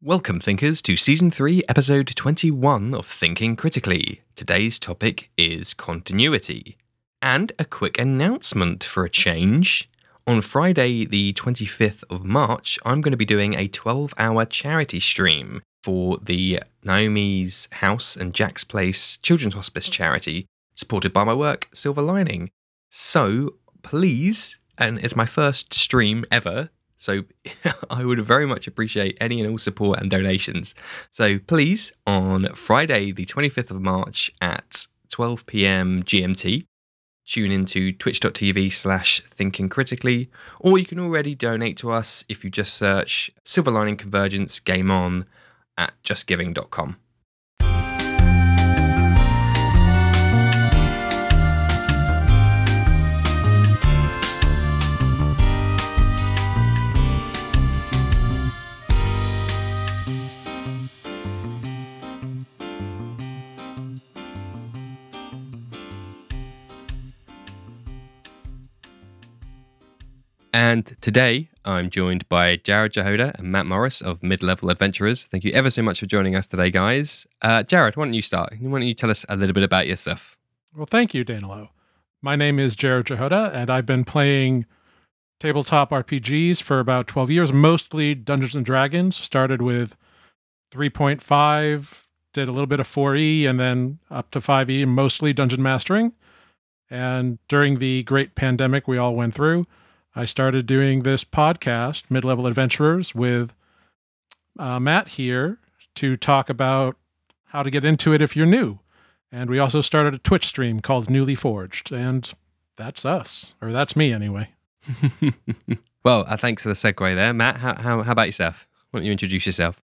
Welcome, thinkers, to Season 3, Episode 21 of Thinking Critically. Today's topic is continuity. And a quick announcement for a change. On Friday, the 25th of March, I'm going to be doing a 12 hour charity stream for the Naomi's House and Jack's Place Children's Hospice charity, supported by my work, Silver Lining. So please, and it's my first stream ever, so I would very much appreciate any and all support and donations. So please, on Friday, the 25th of March at 12 p.m. GMT, tune into twitch.tv slash thinking critically, or you can already donate to us if you just search Silver Lining Convergence Game On at justgiving.com. And today I'm joined by Jared Jahoda and Matt Morris of Mid Level Adventurers. Thank you ever so much for joining us today, guys. Uh, Jared, why don't you start? Why don't you tell us a little bit about yourself? Well, thank you, Danilo. My name is Jared Jahoda, and I've been playing tabletop RPGs for about 12 years, mostly Dungeons and Dragons. Started with 3.5, did a little bit of 4E, and then up to 5E, mostly dungeon mastering. And during the great pandemic we all went through, I started doing this podcast, Mid Level Adventurers, with uh, Matt here to talk about how to get into it if you're new. And we also started a Twitch stream called Newly Forged. And that's us, or that's me anyway. well, uh, thanks for the segue there. Matt, how, how, how about yourself? Why don't you introduce yourself?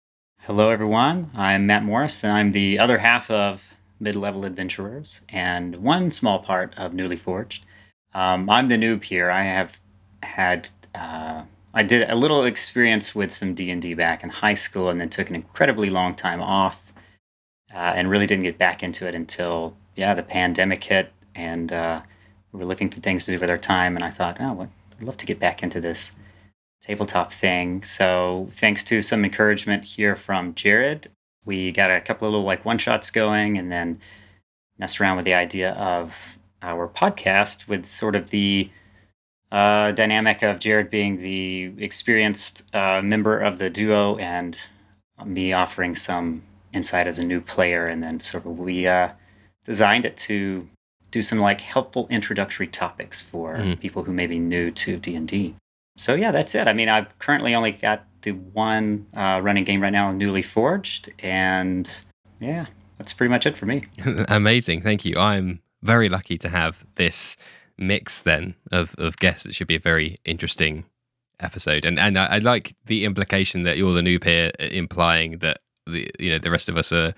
Hello, everyone. I'm Matt Morris, and I'm the other half of Mid Level Adventurers and one small part of Newly Forged. Um, I'm the noob here. I have had uh, I did a little experience with some D and D back in high school, and then took an incredibly long time off, uh, and really didn't get back into it until yeah the pandemic hit, and uh, we were looking for things to do with our time, and I thought, oh, I'd love to get back into this tabletop thing. So thanks to some encouragement here from Jared, we got a couple of little like one shots going, and then messed around with the idea of our podcast with sort of the uh, dynamic of Jared being the experienced uh, member of the duo and me offering some insight as a new player. And then sort of we uh, designed it to do some like helpful introductory topics for mm. people who may be new to D&D. So yeah, that's it. I mean, I've currently only got the one uh, running game right now, Newly Forged. And yeah, that's pretty much it for me. Amazing. Thank you. I'm very lucky to have this mix then of, of guests. It should be a very interesting episode. And and I, I like the implication that you're the noob here, uh, implying that the you know the rest of us are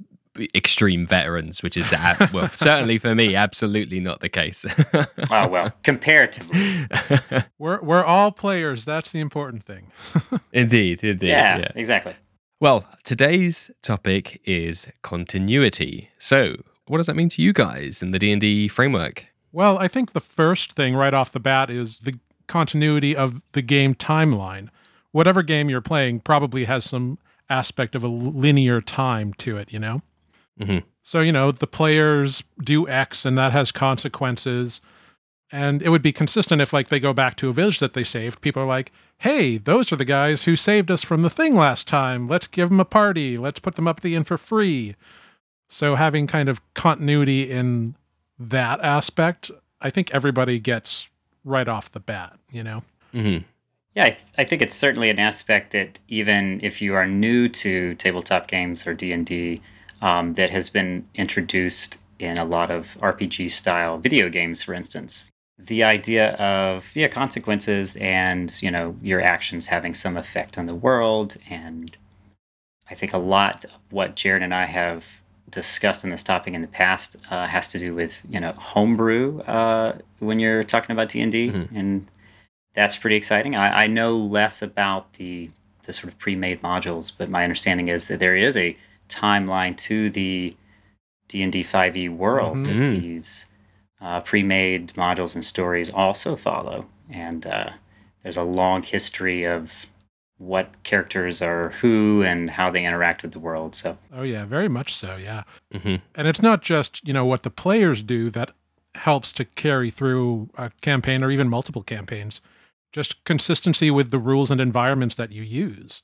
extreme veterans, which is uh, well certainly for me absolutely not the case. oh well, comparatively, we're we're all players. That's the important thing. indeed, indeed. Yeah, yeah, exactly. Well, today's topic is continuity. So, what does that mean to you guys in the D and D framework? Well, I think the first thing right off the bat is the continuity of the game timeline. Whatever game you're playing probably has some aspect of a linear time to it, you know? Mm-hmm. So, you know, the players do X and that has consequences. And it would be consistent if, like, they go back to a village that they saved. People are like, hey, those are the guys who saved us from the thing last time. Let's give them a party. Let's put them up at the inn for free. So, having kind of continuity in that aspect, I think everybody gets right off the bat, you know? Mm-hmm. Yeah, I, th- I, think it's certainly an aspect that even if you are new to tabletop games or D and D, um, that has been introduced in a lot of RPG style video games, for instance. The idea of yeah consequences and you know your actions having some effect on the world, and I think a lot of what Jared and I have discussed on this topic in the past uh, has to do with you know homebrew uh, when you're talking about D and D, mm-hmm. and that's pretty exciting. I, I, know less about the the sort of pre-made modules, but my understanding is that there is a timeline to the D and D five E world mm-hmm. that these uh, pre-made modules and stories also follow, and uh, there's a long history of what characters are who and how they interact with the world. So, oh yeah, very much so. Yeah, hmm and it's not just you know what the players do that helps to carry through a campaign or even multiple campaigns. Just consistency with the rules and environments that you use.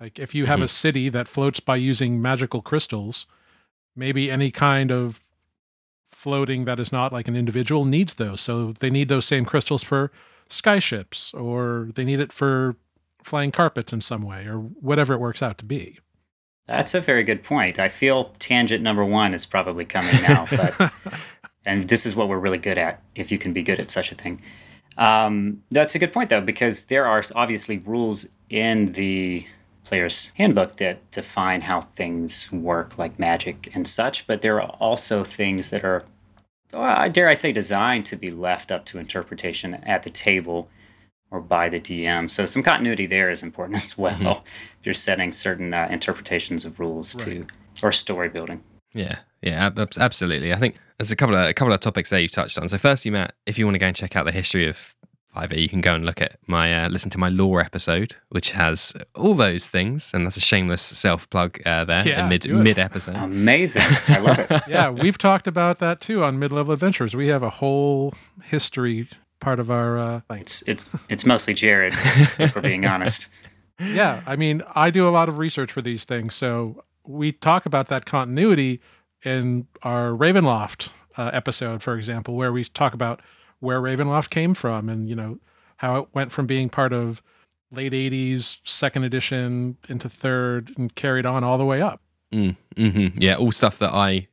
Like if you have a city that floats by using magical crystals, maybe any kind of floating that is not like an individual needs those. So they need those same crystals for skyships or they need it for flying carpets in some way or whatever it works out to be. that's a very good point. I feel tangent number one is probably coming now, but and this is what we're really good at if you can be good at such a thing um, that's a good point though because there are obviously rules in the player's handbook that define how things work like magic and such but there are also things that are well, dare i say designed to be left up to interpretation at the table or by the dm so some continuity there is important as well Mhm. if you're setting certain uh, interpretations of rules to or story building Yeah, yeah, ab- ab- absolutely. I think there's a couple of a couple of topics there you've touched on. So, firstly, Matt, if you want to go and check out the history of 5e, you can go and look at my uh, listen to my lore episode, which has all those things, and that's a shameless self plug uh, there Yeah, in mid mid episode. amazing i love it yeah, we've talked about that too on Mid Level Adventures. We have a whole history part of our uh. It's it's it's mostly Jared, if we're being honest. Yeah, I mean, I do a lot of research for these things, so we talk about that continuity in our Ravenloft uh, episode, for example, where we talk about where Ravenloft came from and you know how it went from being part of late '80s second edition into third and carried on all the way up. Mm, hmm Yeah, all stuff that I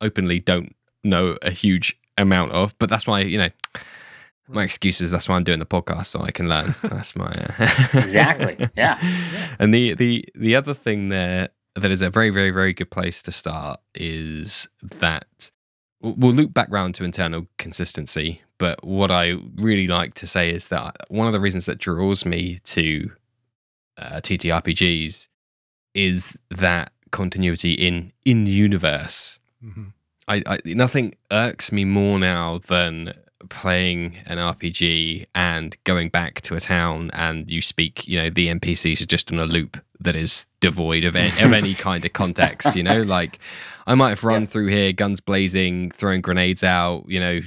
openly don't know a huge amount of, but that's why you know. My excuse is that's why I'm doing the podcast so I can learn. That's my uh... Exactly. Yeah. And the the the other thing there that is a very very very good place to start is that we'll loop back round to internal consistency. But what I really like to say is that one of the reasons that draws me to uh, TTRPGs is that continuity in in universe. hmm I, I nothing irks me more now than playing an RPG and going back to a town and you speak, you know, the NPCs are just on a loop that is devoid of any, of any kind of context, you know, like I might have run Yeah. through here, guns blazing, throwing grenades out, you know,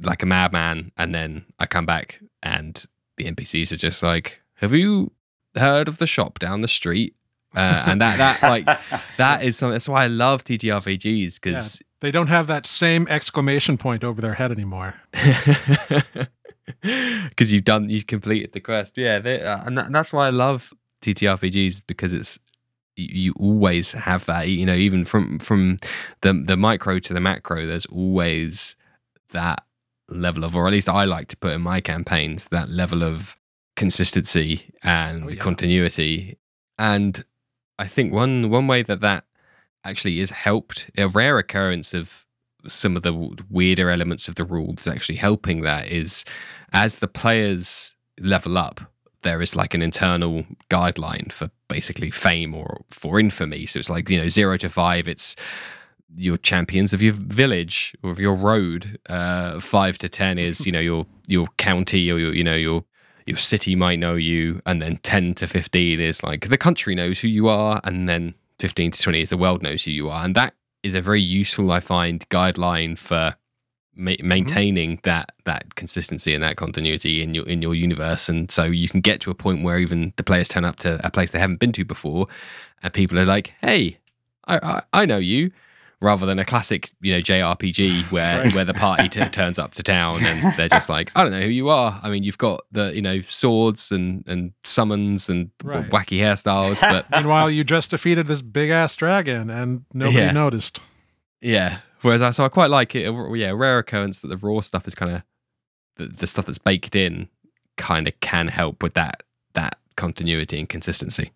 like a madman, and then I come back and the NPCs are just like, "Have you heard of the shop down the street?" Uh, and that that like that is something. That's why I love TTRPGs because They don't have that same exclamation point over their head anymore. because you've done you've completed the quest yeah they, uh, and, that, and that's why i love ttrpgs because it's you, always have that you know even from from the the micro to the macro there's always that level of or at least i like to put in my campaigns that level of consistency and Oh, yeah. continuity and i think one one way that that actually is helped a rare occurrence of some of the weirder elements of the rules actually helping that is as the players level up there is like an internal guideline for basically fame or for infamy. So it's like you know 0 to 5 it's your champions of your village or of your road uh 5 to 10 is you know your your county or your you know your your city might know you and then 10 to 15 is like the country knows who you are and then 15 to 20 is the world knows who you are. And that is a very useful i find guideline for ma- mm-hmm. maintaining that that consistency and that continuity in your in your universe. And so you can get to a point where even the players turn up to a place they haven't been to before and people are like hey i i, I know you rather than a classic you know jrpg where Right. where the party t- turns up to town and they're just like i don't know who you are i mean you've got the you know swords and and summons and Right. wacky hairstyles but Meanwhile, you just defeated this big ass dragon and nobody Yeah. noticed. Yeah. Whereas I so I quite like it. Yeah, rare occurrence that the raw stuff is kind of the, the stuff that's baked in kind of can help with that that continuity and consistency.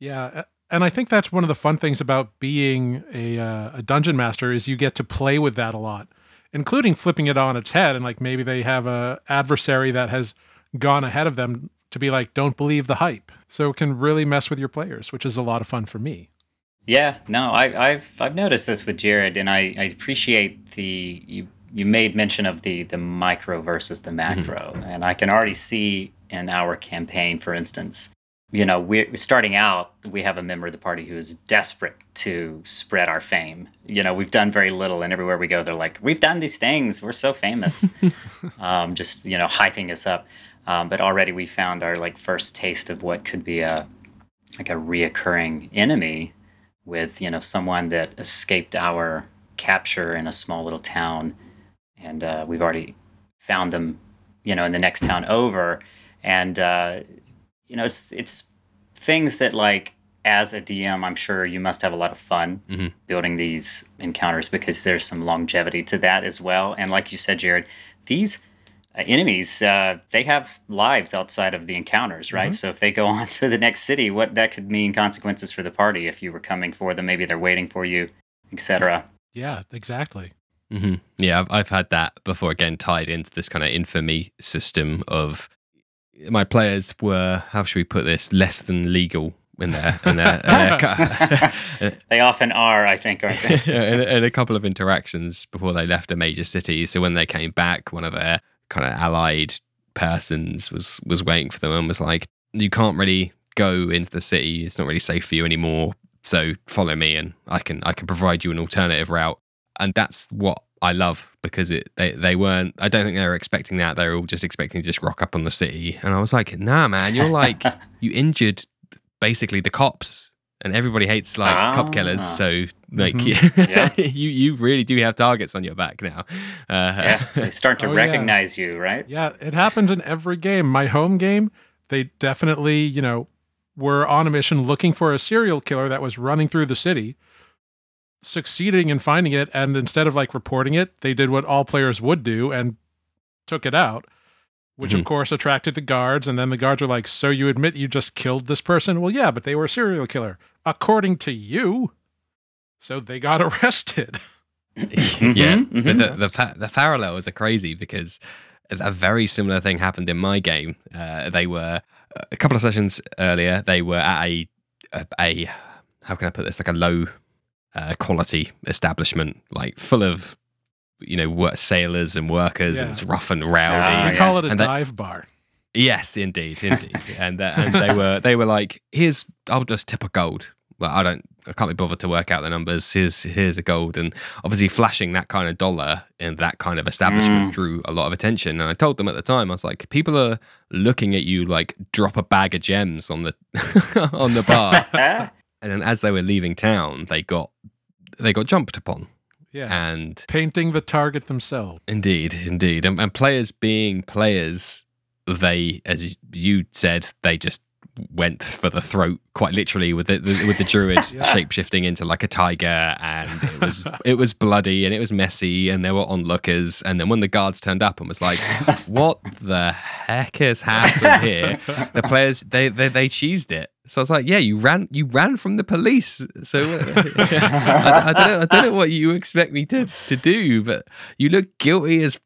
Yeah, and I think that's one of the fun things about being a uh, a dungeon master is you get to play with that a lot, including flipping it on its head and like maybe they have a adversary that has gone ahead of them to be like, don't believe the hype. So it can really mess with your players, which is a lot of fun for me. Yeah, no, I, I've I've noticed this with Jared, and I, I appreciate the you you made mention of the the micro versus the macro, and I can already see in our campaign, for instance, you know, we're starting out, we have a member of the party who is desperate to spread our fame. You know, we've done very little, and everywhere we go, they're like, "We've done these things. We're so famous." um, just you know, hyping us up. Um, but already we found our like first taste of what could be a like a reoccurring enemy with you know someone that escaped our capture in a small little town, and uh, we've already found them, you know, in the next town over, and uh, you know, it's it's things that like as a DM, I'm sure you must have a lot of fun mm-hmm. building these encounters because there's some longevity to that as well. And like you said, Jared, these uh, enemies uh, they have lives outside of the encounters, right? Mm-hmm. So if they go on to the next city, what that could mean consequences for the party if you were coming for them. Maybe they're waiting for you, etc. Yeah, exactly. Mm-hmm. Yeah, I've, I've had that before. Again, tied into this kind of infamy system of my players were how should we put this less than legal in there and they often are i think aren't they? A couple of interactions before they left a major city. So when they came back one of their kind of allied persons was was waiting for them and was like you can't really go into the city. It's not really safe for you anymore. So follow me and i can i can provide you an alternative route. And that's what I love because it they, they weren't I don't think they were expecting that they were all just expecting to just rock up on the city and I was like nah man you're like you injured basically the cops and everybody hates like ah. cop killers so like mm-hmm. yeah. you you really do have targets on your back now uh, yeah they start to oh, recognize yeah. you right yeah it happens in every game my home game they definitely you know were on a mission looking for a serial killer that was running through the city succeeding in finding it and instead of like reporting it they did what all players would do and took it out which mm-hmm. of course attracted the guards and then the guards were like so you admit you just killed this person well yeah but they were a serial killer according to you so they got arrested mm-hmm. yeah mm-hmm. but the, the, the parallels are crazy because a very similar thing happened in my game uh, they were a couple of sessions earlier they were at a, a, a how can i put this like a low uh, quality establishment, like full of you know work, sailors and workers, yeah. and it's rough and rowdy. Uh, we call it a and dive they, bar. Yes, indeed, indeed, and uh, and they were they were like, here's I'll just tip a gold. Well, I don't, I can't be bothered to work out the numbers. Here's here's a gold, and obviously flashing that kind of dollar in that kind of establishment mm. drew a lot of attention. And I told them at the time, I was like, people are looking at you like drop a bag of gems on the on the bar. and then as they were leaving town, they got they got jumped upon. Yeah, and painting the target themselves. Indeed, indeed, and, and players being players, they, as you said, they just went for the throat quite literally with the, the with the druid yeah. shape shifting into like a tiger and it was it was bloody and it was messy and there were onlookers and then when the guards turned up and was like what the heck has happened here the players they they, they cheesed it so I was like, "Yeah, you ran, you ran from the police." So uh, I, I, don't know, I don't know what you expect me to to do, but you look guilty as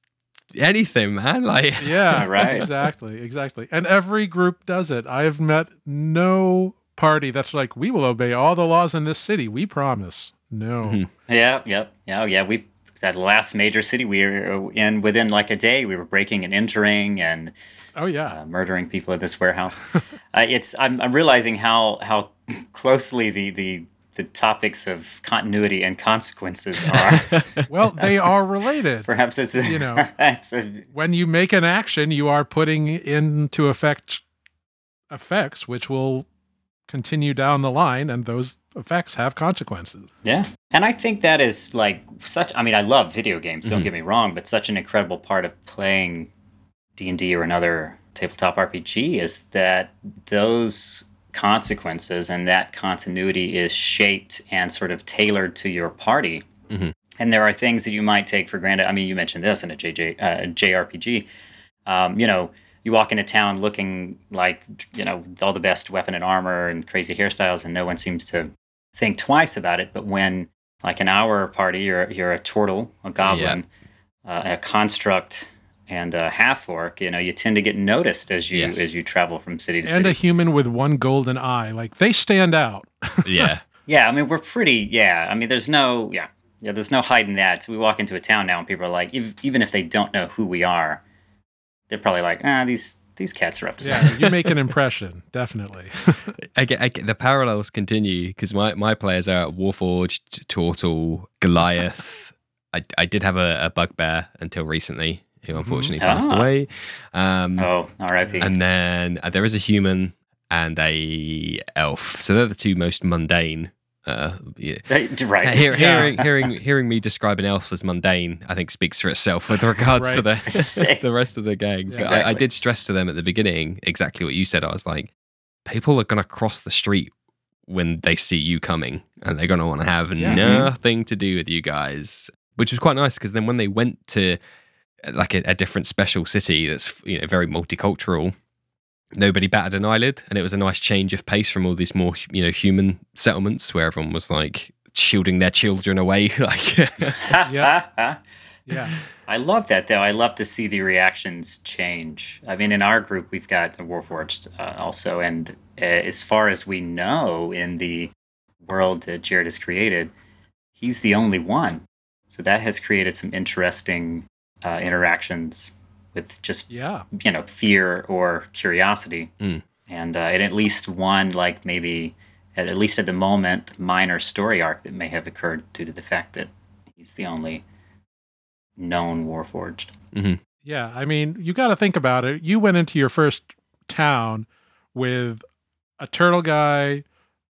anything, man. Like, yeah, right, exactly, exactly. And every group does it. I have met no party that's like, "We will obey all the laws in this city. We promise." No. Mm-hmm. Yeah, yep, yeah, oh, yeah. We that last major city we were in within like a day. We were breaking and entering and Oh yeah, uh, murdering people at this warehouse. uh, it's I'm, I'm realizing how how closely the the the topics of continuity and consequences are. well, they are related. Perhaps it's a, you know it's a, when you make an action, you are putting into effect effects which will continue down the line, and those effects have consequences. Yeah, and I think that is like such. I mean, I love video games. Don't mm-hmm. get me wrong, but such an incredible part of playing D&D or another tabletop RPG is that those consequences and that continuity is shaped and sort of tailored to your party. Mm-hmm. And there are things that you might take for granted. I mean, you mentioned this in a JJ, uh, JRPG. Um, you know, you walk into town looking like, you know, all the best weapon and armor and crazy hairstyles, and no one seems to think twice about it. But when, like, an hour party, you're, you're a turtle, a goblin, yeah. uh, a construct, and a half orc, you know, you tend to get noticed as you yes. as you travel from city to and city. And a human with one golden eye, like they stand out. yeah, yeah. I mean, we're pretty. Yeah, I mean, there's no. Yeah, yeah. There's no hiding that. So we walk into a town now, and people are like, even if they don't know who we are, they're probably like, ah, these these cats are up to Yeah, something. you make an impression, definitely. I get, I get the parallels continue because my, my players are Warforged, Turtle, Goliath. I, I did have a, a bugbear until recently, who unfortunately passed Ah. away. Um, Oh, R.I.P. and then uh, there is a human and a elf. So they're the two most mundane. Uh, yeah. right. Hear, Yeah. hearing, hearing, hearing me describe an elf as mundane, I think speaks for itself with regards to the the rest of the gang. But I, I did stress to them at the beginning exactly what you said. I was like, people are going to cross the street when they see you coming, and they're going to want to have Yeah. nothing to do with you guys, which was quite nice because then when they went to like a, a different special city that's you know very multicultural. Nobody batted an eyelid, and it was a nice change of pace from all these more, you know, human settlements where everyone was like shielding their children away. Like, Yeah. Yeah. I love that though. I love to see the reactions change. I mean, in our group, we've got the Warforged uh, also, and uh, as far as we know, in the world that Jared has created, he's the only one. So that has created some interesting uh, interactions with just Yeah. you know fear or curiosity, Mm. and uh, and at least one like maybe at, at least at the moment minor story arc that may have occurred due to the fact that he's the only known Warforged. Yeah, I mean, you got to think about it. You went into your first town with a turtle guy,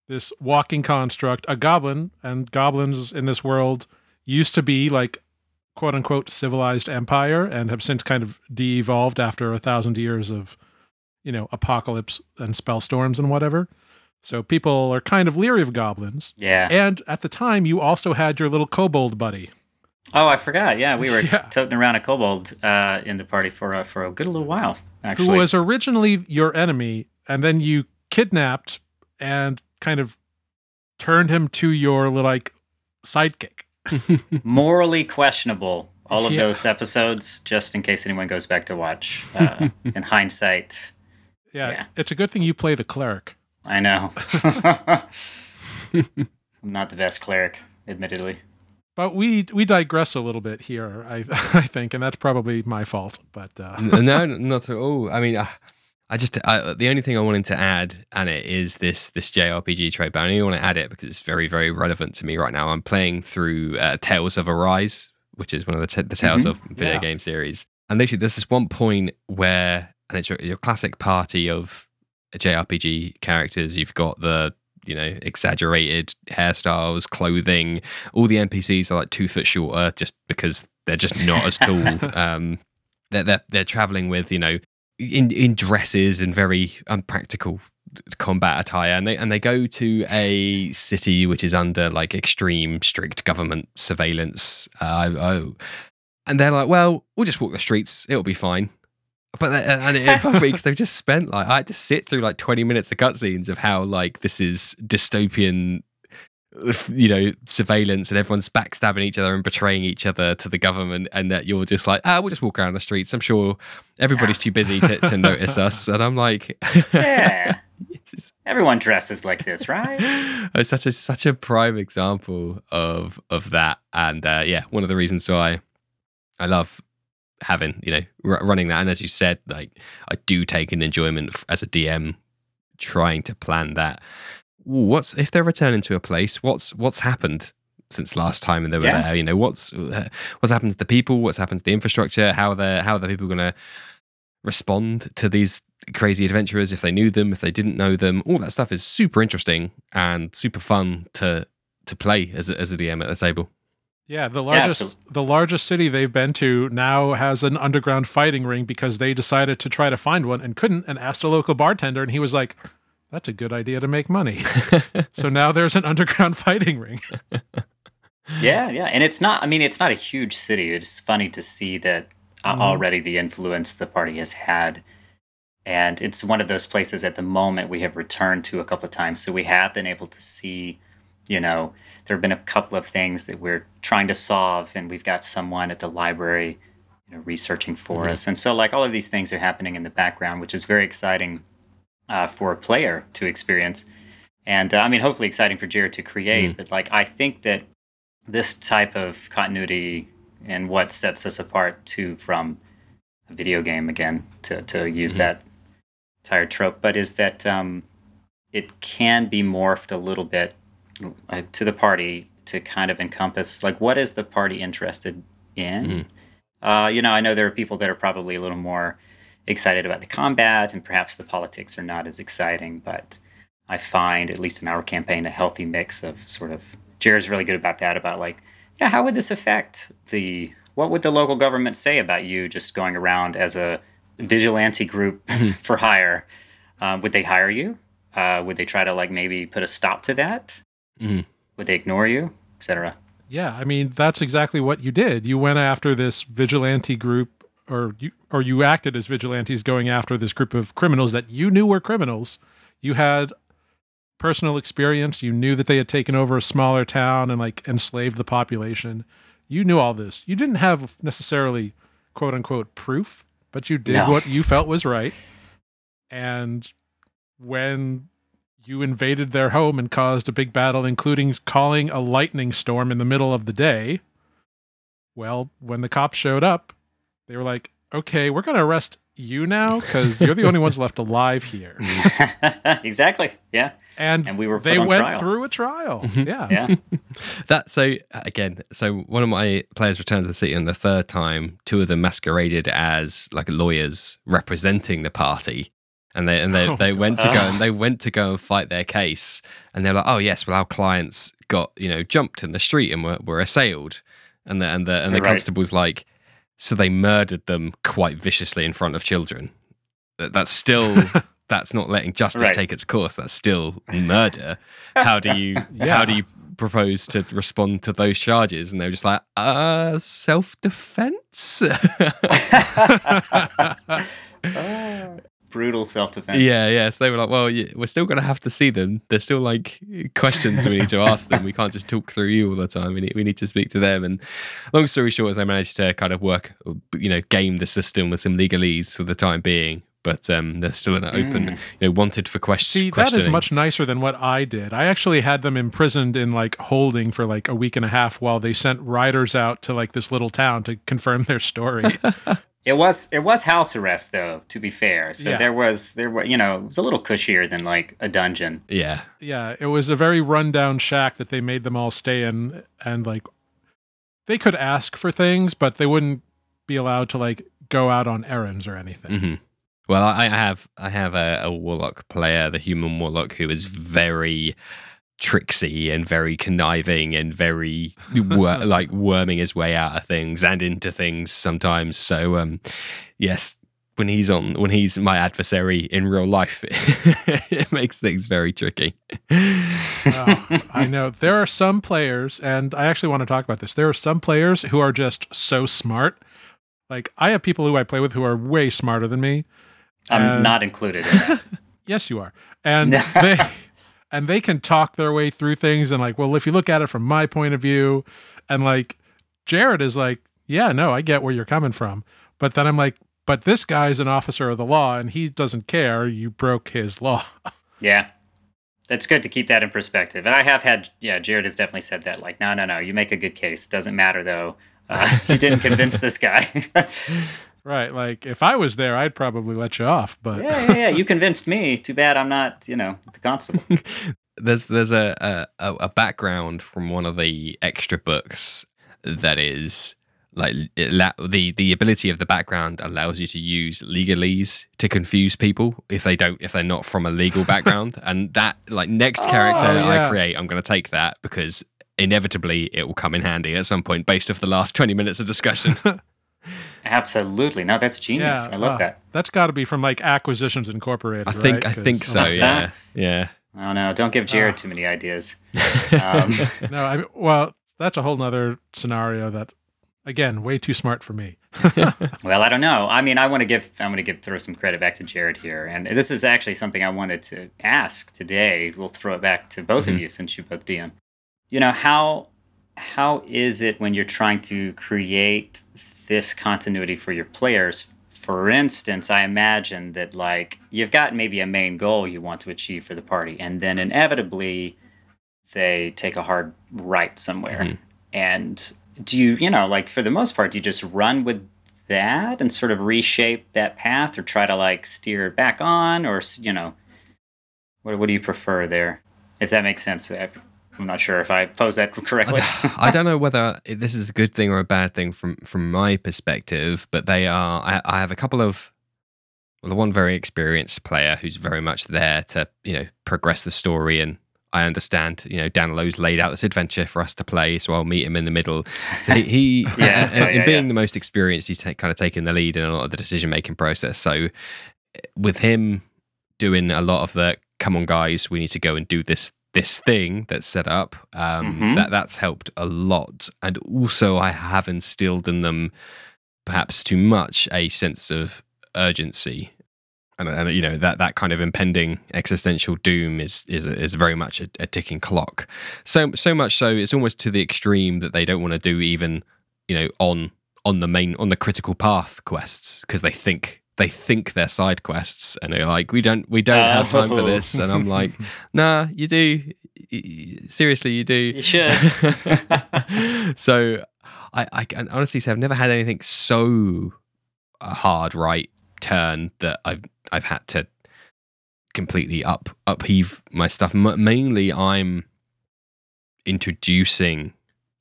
this walking construct, a goblin, and goblins in this world used to be like quote unquote civilized empire and have since kind of de evolved after a thousand years of, you know, apocalypse and spell storms and whatever. So people are kind of leery of goblins. Yeah. And at the time, you also had your little kobold buddy. Oh, I forgot. Yeah, we were Yeah. toting around a kobold uh, in the party for uh, for a good little while. Actually, who was originally your enemy, and then you kidnapped and kind of turned him to your like sidekick. Morally questionable. All of Yeah. those episodes, just in case anyone goes back to watch. Uh, in hindsight, Yeah, Yeah. it's a good thing you play the cleric. I know. I'm not the best cleric, admittedly. But we we digress a little bit here, I I think, and that's probably my fault. But uh, no, not at all. I mean, uh, I just I, the only thing I wanted to add, and it is this this JRPG trade, but I only want to add it because it's very very relevant to me right now. I'm playing through uh, Tales of Arise, which is one of the, t- the Tales Mhm. of video Yeah. game series, and literally there's this one point where, and it's your, your classic party of JRPG characters. You've got the you know exaggerated hairstyles, clothing. All the NPCs are like two foot shorter, just because they're just not as tall. um, they're, they're they're traveling with you know in in dresses and very unpractical combat attire and they and they go to a city which is under like extreme strict government surveillance uh, I- and they're like well we'll just walk the streets. It'll be fine. But they- and it bugged me they've just spent like I had to sit through like 20 minutes of cutscenes of how like this is dystopian you know surveillance and everyone's backstabbing each other and betraying each other to the government and that you're just like ah we'll just walk around the streets. I'm sure everybody's too busy to, to notice us. And i'm like Yeah, just- everyone dresses like this, right? it's such a such a prime example of of that. And uh, yeah one of the reasons why i love having you know r- running that. And as you said like i do take an enjoyment as a dm trying to plan that what's if they're returning to a place what's what's happened since last time and they were Yeah. there? You know what's uh, what's happened to the people? What's happened to the infrastructure? How are the how are the people going to respond to these crazy adventurers if they knew them if they didn't know them? All that stuff is super interesting and super fun to to play as a, as a dm at the table. Yeah, the largest absolutely. the largest city they've been to now has an underground fighting ring because they decided to try to find one and couldn't, and asked a local bartender, and he was like, "That's a good idea to make money." so now there's an underground fighting ring. Yeah, yeah, and it's not. I mean, it's not a huge city. It's funny to see that Mhm. already the influence the party has had, and it's one of those places at the moment we have returned to a couple of times. So we have been able to see, you know, there have been a couple of things that we're trying to solve, and we've got someone at the library, you know, researching for Mhm. us, and so like all of these things are happening in the background, which is very exciting uh, for a player to experience. And uh, I mean, hopefully exciting for Jared to create, but like I think that this type of continuity and what sets us apart too from a video game again to, to use Mhm. that tired trope, but is that um, it can be morphed a little bit uh, to the party to kind of encompass like what is the party interested in. Mm-hmm. Uh, you know, I know there are people that are probably a little more excited about the combat, and perhaps the politics are not as exciting, but I find, at least in our campaign, a healthy mix of sort of. Jared's really good about that, about like, yeah, how would this affect the. What would the local government say about you just going around as a vigilante group for hire? Um, would they hire you? Uh, would they try to like maybe put a stop to that? Mhm. Would they ignore you, etc.? Yeah, I mean that's exactly what you did. You went after this vigilante group, or you or you acted as vigilantes going after this group of criminals that you knew were criminals. You had personal experience. You knew that they had taken over a smaller town and like enslaved the population. You knew all this. You didn't have necessarily quote unquote proof, but you did No. what you felt was right. And when you invaded their home and caused a big battle, including calling a lightning storm in the middle of the day. Well, when the cops showed up, they were like, okay, we're going to arrest you now because you're the only ones left alive here. exactly. Yeah. And, And we were they went trial. through a trial. Mhm. Yeah. Yeah. That so again, so one of my players returned to the city, and the third time, two of them masqueraded as like lawyers representing the party, and they and they, Oh they my went to go and they went to go and fight their case, and they're like, oh yes, well our clients got you know jumped in the street and were, were assailed, and the and the and the Right. constable's like, so they murdered them quite viciously in front of children. That- That's still. That's not letting justice Right. take its course. That's still murder. How do you Yeah. how do you propose to respond to those charges? And they were just like, uh, self defense. Brutal self defense. yeah, yeah. So they were like, well, we're still going to have to see them. There's still like questions we need to ask them. We can't just talk through you all the time. We need, we need to speak to them. And long story short, is they managed to kind of work, you know, game the system with some legalese for the time being. But um, they're still in an open, Mm. you know, wanted for question. See, that is much nicer than what I did. I actually had them imprisoned in like holding for like a week and a half while they sent riders out to like this little town to confirm their story. It was it was house arrest though, to be fair. So Yeah. there was there were you know, it was a little cushier than like a dungeon. Yeah. yeah, it was a very rundown shack that they made them all stay in and like they could ask for things, but they wouldn't be allowed to like go out on errands or anything. hmm Well, I I have I have a, a warlock player, the human warlock, who is very tricksy and very conniving and very wor- like worming his way out of things and into things sometimes. So, um, yes, when he's on, when he's my adversary in real life, it makes things very tricky. I know there are some players, and I actually want to talk about this. There are some players who are just so smart. Like I have people who I play with who are way smarter than me. I'm And- not included in that. Yes, you are, and they and they can talk their way through things. And like, well, if you look at it from my point of view, and like Jared is like, yeah, no, I get where you're coming from, but then I'm like, but this guy's an officer of the law, and he doesn't care. You broke his law. Yeah. That's good to keep that in perspective. And I have had, yeah, Jared has definitely said that. Like, no, no, no, you make a good case. Doesn't matter though. Uh, you didn't convince this guy. right? Like if I was there, I'd probably let you off, but. yeah, yeah, yeah. You convinced me. Too bad I'm not, you know, the constable. there's there's a, a a background from one of the extra books that is like the the ability of the background allows you to use legalese to confuse people if they don't if they're not from a legal background and that like next oh, character Oh, yeah. I create I'm going to take that because inevitably it will come in handy at some point based off the last 20 minutes of discussion Absolutely. No, that's genius. I love uh, that. That's got to be from like Acquisitions Incorporated. I think right? I 'Cause- think so yeah yeah Oh no, don't give Jared Ah. too many ideas. Um, no, I mean, well, that's a whole nother scenario that, again, way too smart for me. Well, I don't know. I mean, I want to give I'm going to give throw some credit back to Jared here, and this is actually something I wanted to ask today. We'll throw it back to both of Mhm. you since you both DM. You know how how is it when you're trying to create this continuity for your players? For instance, I imagine that like you've got maybe a main goal you want to achieve for the party, and then inevitably they take a hard right somewhere. Mhm. And do you, you know, like for the most part, do you just run with that and sort of reshape that path or try to like steer it back on or you know what, what do you prefer there if that makes sense i'm not sure if i posed that correctly I don't know whether this is a good thing or a bad thing from from my perspective, but they are. I, I have a couple of well, the one very experienced player who's very much there to you know progress the story and. I understand, you know, Danilo's laid out this adventure for us to play, so I'll meet him in the middle. So he, Yeah, and, and yeah, being yeah. the most experienced, he's ta- kind of taking the lead in a lot of the decision making process. So eh, with him doing a lot of the come on guys we need to go and do this this thing that's set up um Mhm. that that's helped a lot. And also i have instilled in them perhaps too much a sense of urgency. And, and you know that that kind of impending existential doom is is is very much a, a ticking clock. So so much so it's almost to the extreme that they don't want to do even you know on on the main on the critical path quests because they think they think they're side quests and they're like we don't we don't have time for Oh. this and i'm like nah you do seriously you do You should. so I, I can honestly say I've never had anything so a hard right turn that I've I've had to completely up upheave my stuff. M- mainly, I'm introducing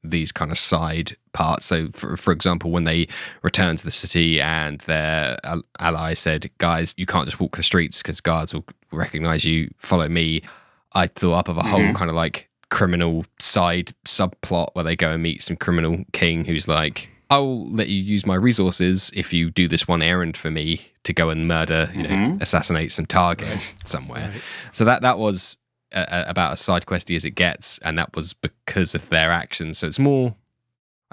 these kind of side parts. So, for for example, when they returned to the city and their ally said, "Guys, you can't just walk the streets because guards will recognize you. Follow me." I thought up of a whole Mhm. kind of like criminal side subplot where they go and meet some criminal king who's like, "I'll let you use my resources if you do this one errand for me to go and murder, you know, Mhm. assassinate some target somewhere." Right. So that that was uh, about as side questy as it gets, and that was because of their actions. So it's more,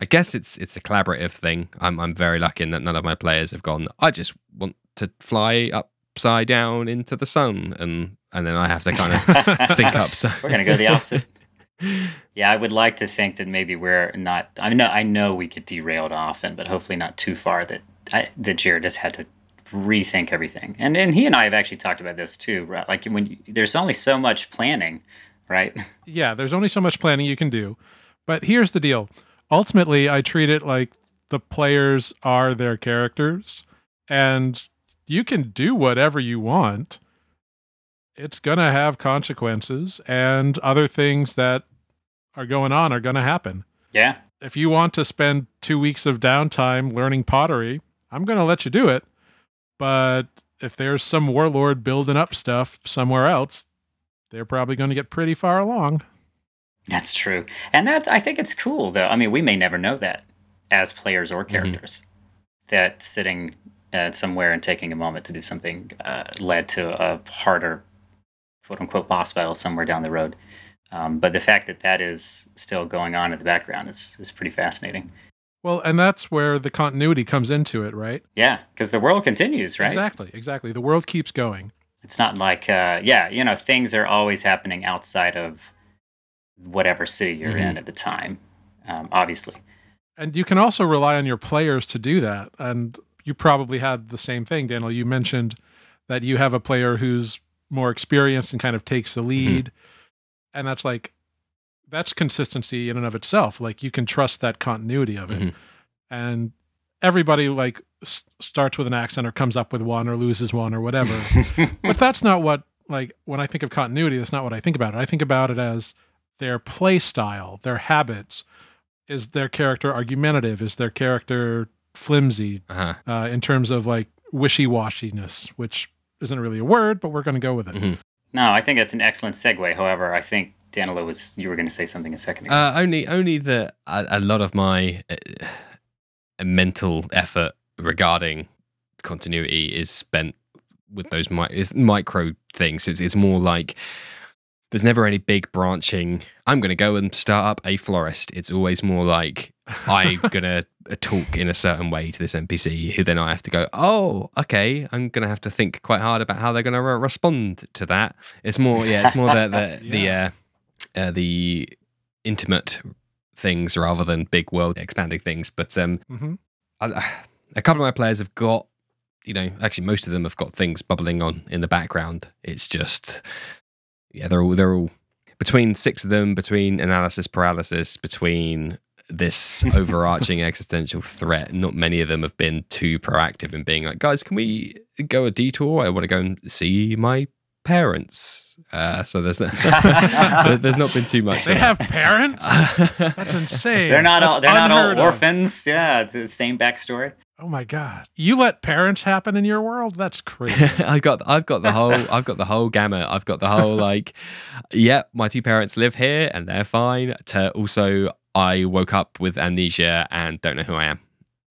I guess it's it's a collaborative thing. I'm I'm very lucky in that none of my players have gone. I just want to fly upside down into the sun, and and then I have to kind of think up. So We're gonna go the opposite. Yeah, I would like to think that maybe we're not. I know I know we get derailed often, but hopefully not too far. That I, that Jared has had to rethink everything, and and he and I have actually talked about this too. Right? Like when you, there's only so much planning, right? yeah, there's only so much planning you can do. But here's the deal. Ultimately, I treat it like the players are their characters and you can do whatever you want. It's going to have consequences and other things that are going on are going to happen. Yeah, If you want to spend 2 weeks of downtime learning pottery, I'm going to let you do it. But if there's some warlord building up stuff somewhere else, they're probably going to get pretty far along. That's true, and that I think it's cool though. I mean, we may never know that as players or characters. That sitting uh, somewhere and taking a moment to do something uh, led to a harder, quote unquote, boss battle somewhere down the road. Um, but the fact that that is still going on in the background is, is pretty fascinating. Well, and that's where the continuity comes into it, right? Yeah, because the world continues, right? Exactly, exactly. The world keeps going. It's not like, uh, yeah, you know, things are always happening outside of whatever city you're Mhm. in at the time, um, obviously. And you can also rely on your players to do that. And you probably had the same thing, Daniel. You mentioned that you have a player who's more experienced and kind of takes the lead. And that's like, that's consistency in and of itself. Like you can trust that continuity of it. Mhm. And everybody like s- starts with an accent or comes up with one or loses one or whatever. but that's not what like when I think of continuity, that's not what I think about it. I think about it as their play style, their habits. Is their character argumentative? Is their character flimsy Uh-huh. uh, in terms of like wishy washiness, which isn't really a word, but we're going to go with it. Mhm. No, I think that's an excellent segue. However, I think Danilo was you were going to say something a second ago. Uh, only, only that a, a lot of my uh, mental effort regarding continuity is spent with those mi- is micro things. It's, it's more like there's never any big branching. I'm going to go and start up a florist. It's always more like I'm going to talk in a certain way to this NPC, who then I have to go, oh, okay, I'm going to have to think quite hard about how they're going to re- respond to that. It's more, yeah, it's more the the the, uh, uh, the intimate things rather than big world expanding things. But um, hmm I, a couple of my players have got, you know, actually most of them have got things bubbling on in the background. It's just, yeah, they're all they're all between six of them, between analysis paralysis, between this overarching existential threat. Not many of them have been too proactive in being like, guys, can we go a detour? I want to go and see my parents. Uh, so there's there's not been too much. They of have parents. That's insane. They're not That's all they're not unheard all of. orphans. Yeah, the same backstory. Oh my god! You let parents happen in your world? That's crazy. I got I've got the whole I've got the whole gamut. I've got the whole like, yeah, my two parents live here and they're fine. To also, I woke up with amnesia and don't know who I am.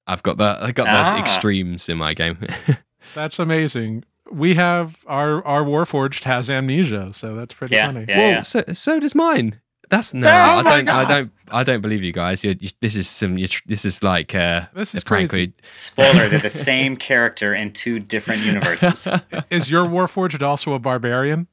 I've got the I got Ah. the extremes in my game. That's amazing. We have our our Warforged has amnesia, so that's pretty Yeah, funny. yeah, well, yeah. so so does mine. That's no, Oh I don't, I don't, I don't believe you guys. You're, you, this is some, you're, this is like uh, This a is prank. crazy. Spoiler: They're the same character in two different universes. Is your Warforged also a barbarian?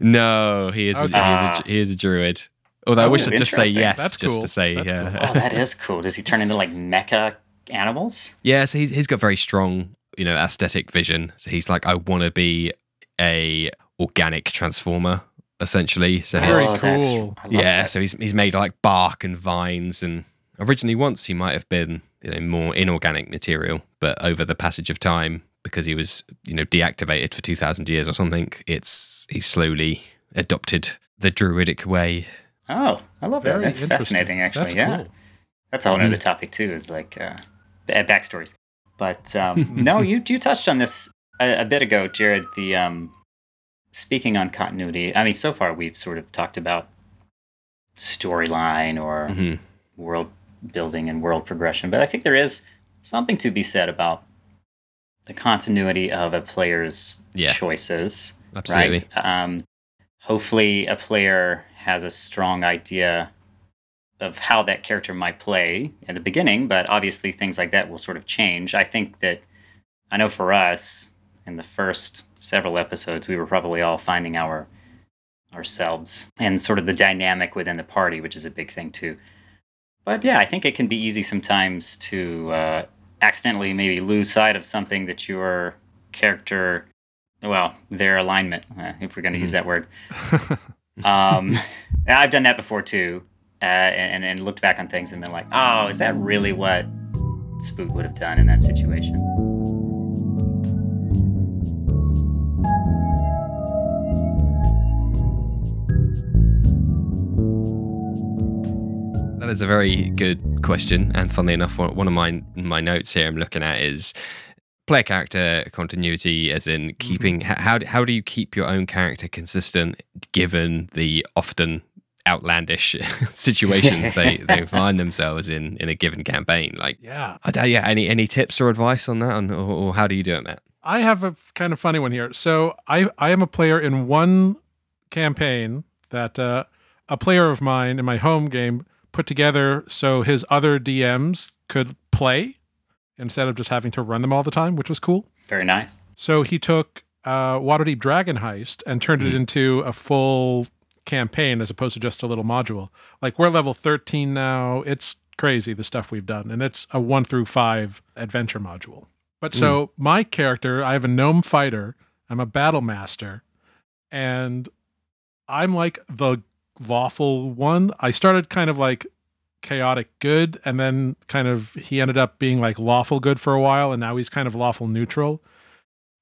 no, he is, a, he is, a, he is a druid. Although I Oh, wish I'd just say yes, That's just cool. to say, That's yeah. cool. oh, that is cool. Does he turn into like mecha animals? Yeah, so he's he's got very strong, you know, aesthetic vision. So he's like, I want to be a organic transformer, essentially. So Very he's, Oh, that's- cool. I yeah, that. so he's he's made like bark and vines, and originally once he might have been you know more inorganic material, but over the passage of time, because he was you know deactivated for two thousand years or something, it's he slowly adopted the druidic way. Oh, I love that. Very That's fascinating, actually. That's yeah. cool. That's a whole other topic too. Is like uh, backstories. But um, no, you you touched on this a, a bit ago, Jared. The um, speaking on continuity. I mean, so far we've sort of talked about storyline or hmm world building and world progression, but I think there is something to be said about the continuity of a player's Yeah. choices Absolutely. right? Um, hopefully, a player has a strong idea of how that character might play at the beginning, but obviously, things like that will sort of change. I think that I know for us, in the first several episodes, we were probably all finding our ourselves and sort of the dynamic within the party, which is a big thing too. But yeah, I think it can be easy sometimes to uh, accidentally maybe lose sight of something that your character well, their alignment, uh, if we're going to use that word. Um, I've done that before too, uh, and, and looked back on things and been like, oh, is that really what Spook would have done in that situation? That is a very good question, and funnily enough, one of my my notes here I'm looking at is player character continuity, as in keeping h how how do you keep your own character consistent given the often outlandish situations they they find themselves in in a given campaign? Like, yeah. I yeah, any any tips or advice on that, on, or, or how do you do it, Matt? I have a kind of funny one here. So I I am a player in one campaign that uh, a player of mine in my home game put together so his other DMs could play instead of just having to run them all the time, which was cool. Very nice. So he took uh, Waterdeep Dragon Heist and turned it into a full campaign as opposed to just a little module. Like we're level 13 now. It's crazy the stuff we've done, and it's a one through five adventure module. But so my character, I have a gnome fighter. I'm a battle master, and I'm like the lawful one. I started kind of like chaotic good, and then kind of he ended up being like lawful good for a while, and now he's kind of lawful neutral.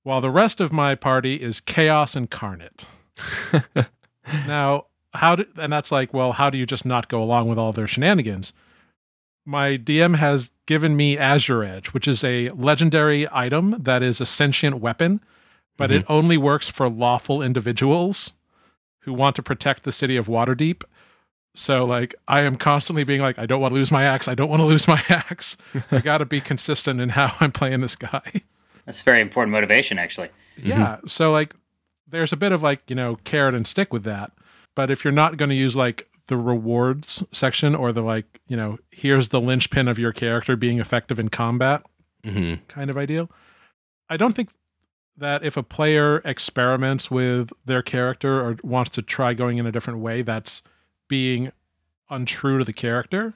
While the rest of my party is chaos incarnate. Now, how do, and that's like, well, how do you just not go along with all their shenanigans? My DM has given me Azuredge, which is a legendary item that is a sentient weapon, but it mm-hmm. only works for lawful individuals who want to protect the city of Waterdeep. So, like, I am constantly being like, I don't want to lose my axe. I don't want to lose my axe. I got to be consistent in how I'm playing this guy. That's very important motivation, actually. Yeah. So like there's a bit of like, you know, carrot and stick with that. But if you're not going to use like the rewards section or the like, you know, here's the linchpin of your character being effective in combat hmm kind of ideal. I don't think that if a player experiments with their character or wants to try going in a different way, that's being untrue to the character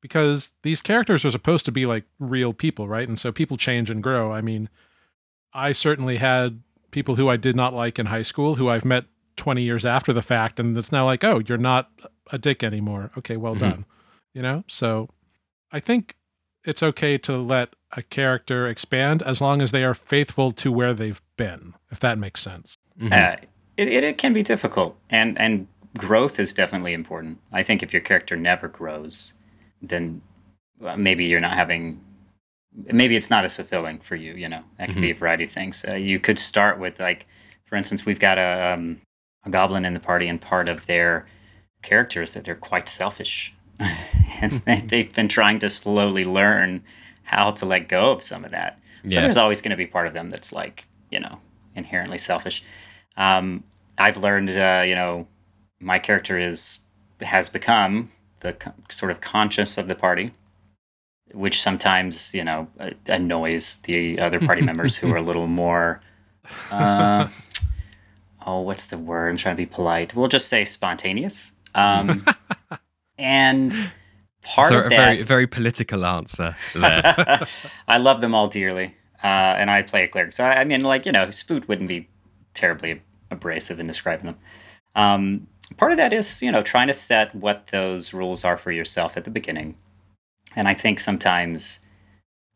because these characters are supposed to be like real people, right? And so people change and grow. I mean, I certainly had people who I did not like in high school who I've met 20 years after the fact and it's now like, "Oh, you're not a dick anymore." Okay, well Mhm. done. You know? So I think it's okay to let a character expand as long as they are faithful to where they've been, if that makes sense. Mm-hmm. Uh, it, it, it can be difficult, and and growth is definitely important. I think if your character never grows, then maybe you're not having maybe it's not as fulfilling for you you know that could mm-hmm. be a variety of things uh, you could start with like for instance we've got a, um, a goblin in the party and part of their character is that they're quite selfish and they've been trying to slowly learn how to let go of some of that. Yeah. but there's always going to be part of them that's like you know inherently selfish. Um, i've learned uh, you know my character is has become the sort of conscious of the party which sometimes you know annoys the other party members who are a little more uh, oh what's the word? I'm trying to be polite. We'll just say spontaneous. Um, and part so of a that, very very political answer there. I love them all dearly uh, and i play a cleric. So I, I, mean like you know spoot wouldn't be terribly abrasive in describing them. Um, part of that is you know trying to set what those rules are for yourself at the beginning. And I think sometimes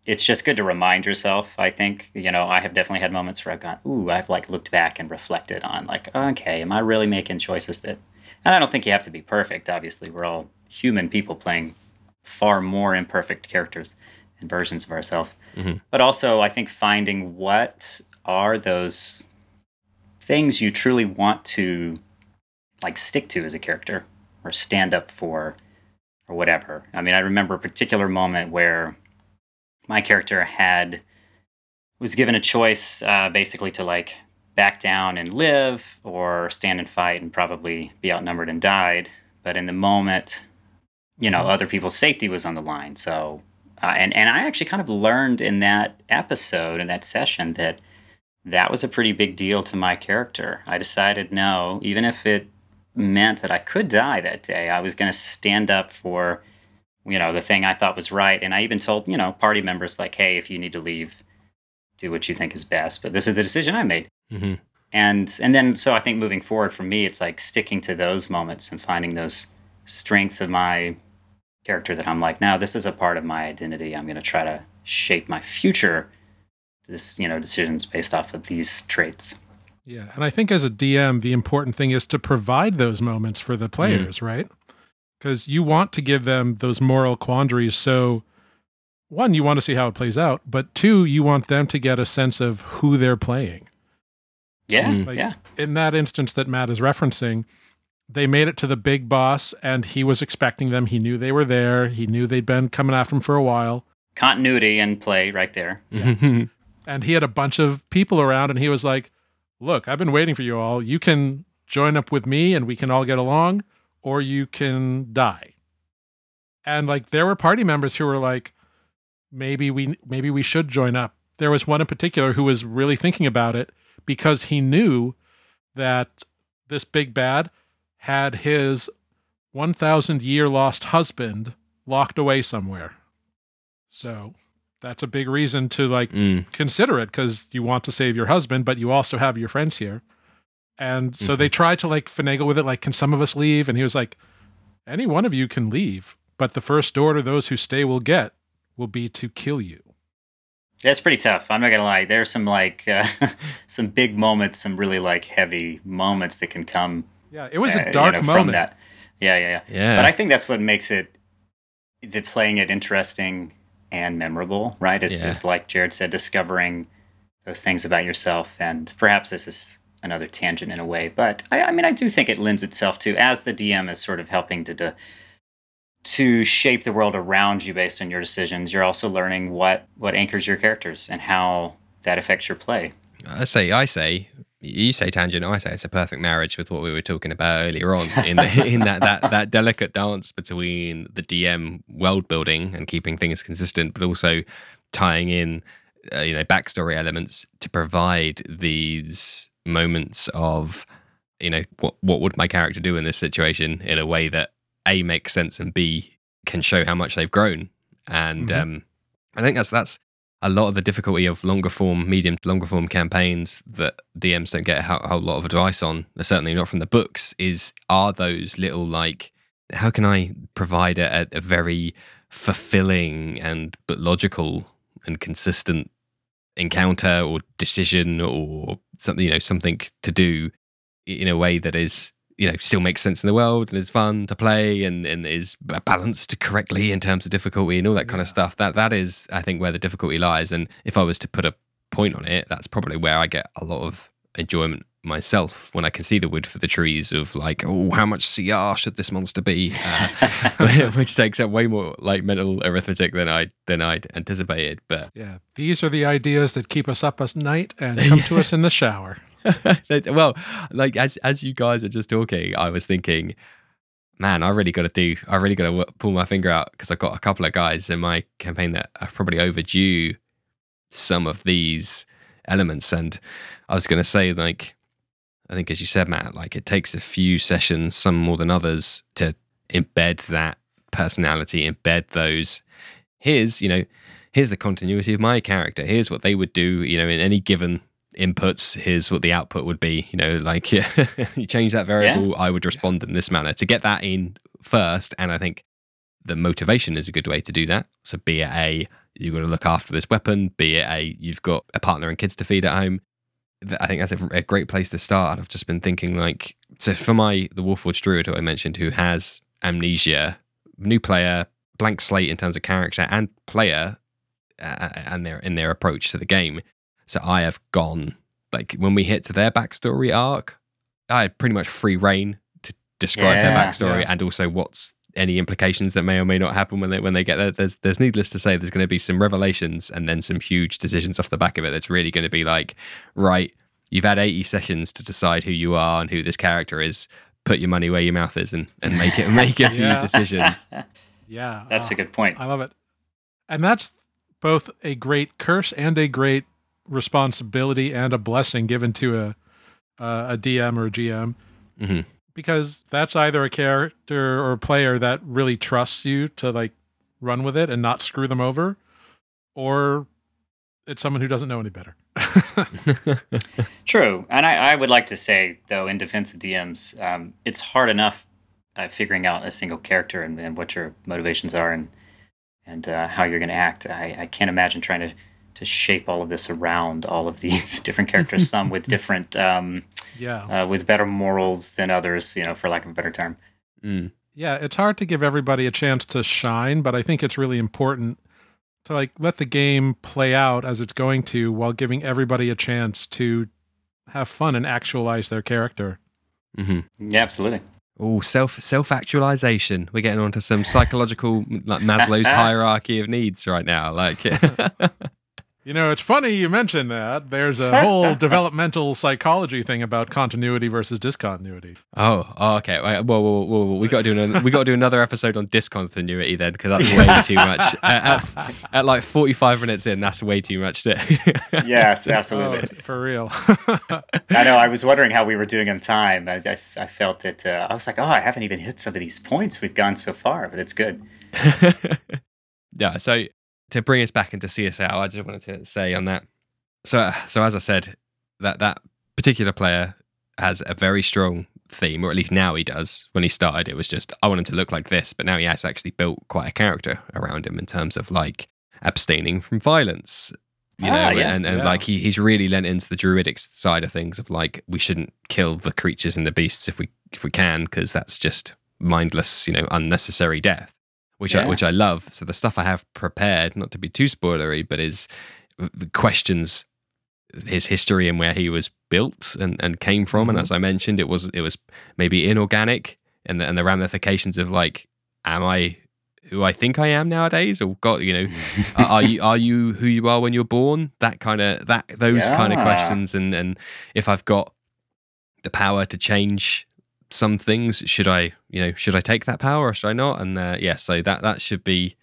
it's just good to remind yourself. I think, you know, I have definitely had moments where I've gone, ooh, I've like looked back and reflected on like, okay, am I really making choices that, and I don't think you have to be perfect. Obviously, we're all human people playing far more imperfect characters and versions of ourselves. Mm-hmm. But also, I think finding what are those things you truly want to like stick to as a character or stand up for or whatever. I mean, I remember a particular moment where my character had was given a choice uh, basically to like back down and live or stand and fight and probably be outnumbered and died. But in the moment, you know, other people's safety was on the line. So, uh, and and I actually kind of learned in that episode in that session that that was a pretty big deal to my character. I decided no, even if it meant that I could die that day. I was going to stand up for, you know, the thing I thought was right. And I even told, you know, party members, like, hey, if you need to leave, do what you think is best. But this is the decision I made. Mm-hmm. And and then so I think moving forward for me, it's like sticking to those moments and finding those strengths of my character that I'm like, now this is a part of my identity. I'm going to try to shape my future. This, you know, decisions based off of these traits. Yeah. And I think as a DM, the important thing is to provide those moments for the mm. players, mm. right? Because you want to give them those moral quandaries. So, one, you want to see how it plays out, but two, you want them to get a sense of who they're playing. Mm. Yeah. Like yeah. In that instance that Matt is referencing, they made it to the big boss and he was expecting them. He knew they were there. He knew they'd been coming after him for a while. Continuity and play right there. Yeah. and he had a bunch of people around and he was like, look, I've been waiting for you all. You can join up with me and we can all get along, or you can die. And like there were party members who were like, maybe we maybe we should join up. There was one in particular who was really thinking about it because he knew that this big bad had his 1000 year lost husband locked away somewhere. So that's a big reason to like mm. consider it because you want to save your husband, but you also have your friends here. And so mm-hmm. they tried to like finagle with it, like, can some of us leave? And he was like, any one of you can leave, but the first order those who stay will get will be to kill you. Yeah, it's pretty tough. I'm not gonna lie. There's some like uh, some big moments, some really like heavy moments that can come. Yeah, it was a dark uh, you know, moment. From that. Yeah, yeah, yeah, yeah. But I think that's what makes it the playing it interesting and memorable, right? It's, yeah. it's like Jared said, discovering those things about yourself. And perhaps this is another tangent in a way, but I, I mean, I do think it lends itself to, as the DM is sort of helping to, to to shape the world around you based on your decisions, you're also learning what what anchors your characters and how that affects your play. I say, I say, you say tangent, I say it's a perfect marriage with what we were talking about earlier on in the, in that, that that delicate dance between the DM world building and keeping things consistent, but also tying in uh, you know backstory elements to provide these moments of you know what what would my character do in this situation in a way that a makes sense and b can show how much they've grown and mm-hmm. um, I think that's that's a lot of the difficulty of longer form, medium to longer form campaigns that DMs don't get a whole lot of advice on, certainly not from the books, is are those little like, how can I provide a, a very fulfilling and but logical and consistent encounter or decision or something you know something to do in a way that is you know still makes sense in the world and is fun to play and, and is balanced correctly in terms of difficulty and all that kind of stuff that that is i think where the difficulty lies and if i was to put a point on it that's probably where i get a lot of enjoyment myself when I can see the wood for the trees of like, oh, how much CR should this monster be, uh, which takes up way more like mental arithmetic than I than I'd anticipated. But yeah, these are the ideas that keep us up at night and come to us in the shower. well, like as as you guys are just talking, I was thinking, man, I really got to do, I really got to pull my finger out because I've got a couple of guys in my campaign that are probably overdue some of these elements, and I was going to say like I think, as you said, Matt, like it takes a few sessions, some more than others, to embed that personality, embed those. Here's, you know, here's the continuity of my character. Here's what they would do, you know, in any given inputs. Here's what the output would be. You know, like you change that variable, yeah. I would respond in this manner. To get that in first, and I think the motivation is a good way to do that. So, be it a you've got to look after this weapon, be it a you've got a partner and kids to feed at home, I think that's a, a, great place to start. I've just been thinking like, so for my the Warforged Druid who I mentioned, who has amnesia, new player, blank slate in terms of character and player, uh, and their in their approach to the game. So I have gone like when we hit to their backstory arc, I had pretty much free reign to describe yeah, their backstory yeah. and also what's any implications that may or may not happen when they when they get there. There's there's needless to say there's going to be some revelations and then some huge decisions off the back of it. That's really going to be like, right, you've had 80 sessions to decide who you are and who this character is. Put your money where your mouth is and, and make it make a few yeah. decisions. Yeah, that's oh, a good point. I love it, and that's both a great curse and a great responsibility and a blessing given to a uh, a DM or a GM. Mm-hmm because that's either a character or a player that really trusts you to like run with it and not screw them over, or it's someone who doesn't know any better. True, and I, I, would like to say though, in defense of DMs, um, it's hard enough uh, figuring out a single character and, and, what your motivations are and and uh, how you're going to act. I, I can't imagine trying to to shape all of this around all of these different characters. some with different um, yeah, uh, with better morals than others, you know, for lack of a better term. Mm. Yeah, it's hard to give everybody a chance to shine, but I think it's really important to like let the game play out as it's going to while giving everybody a chance to have fun and actualize their character. Mm-hmm. Yeah, absolutely. Oh, self self actualization. We're getting onto some psychological like Maslow's hierarchy of needs right now. Like You know, it's funny you mentioned that. There's a whole developmental psychology thing about continuity versus discontinuity. Oh, oh okay. Well, well, well, well we got to do another, we got to do another episode on discontinuity then, because that's way too much. At, at, at, like 45 minutes in, that's way too much. To... yes, absolutely. Oh, for real. I know. I was wondering how we were doing on time. I, I, I felt that uh, I was like, oh, I haven't even hit some of these points we've gone so far, but it's good. yeah. So to bring us back into CSL, I just wanted to say on that. So, so as I said, that that particular player has a very strong theme, or at least now he does. When he started, it was just I want him to look like this, but now he has actually built quite a character around him in terms of like abstaining from violence, you ah, know, yeah, and, and yeah. like he, he's really lent into the druidic side of things of like we shouldn't kill the creatures and the beasts if we if we can because that's just mindless, you know, unnecessary death which yeah. I, which I love. So the stuff I have prepared, not to be too spoilery, but is questions his history and where he was built and, and came from. Mm-hmm. And as I mentioned, it was it was maybe inorganic and the, and the ramifications of like, am I who I think I am nowadays, or God, you know, are you are you who you are when you're born? That kind of that those yeah. kind of questions, and and if I've got the power to change some things. Should I, you know, should I take that power or should I not? And uh, yeah, so that that should be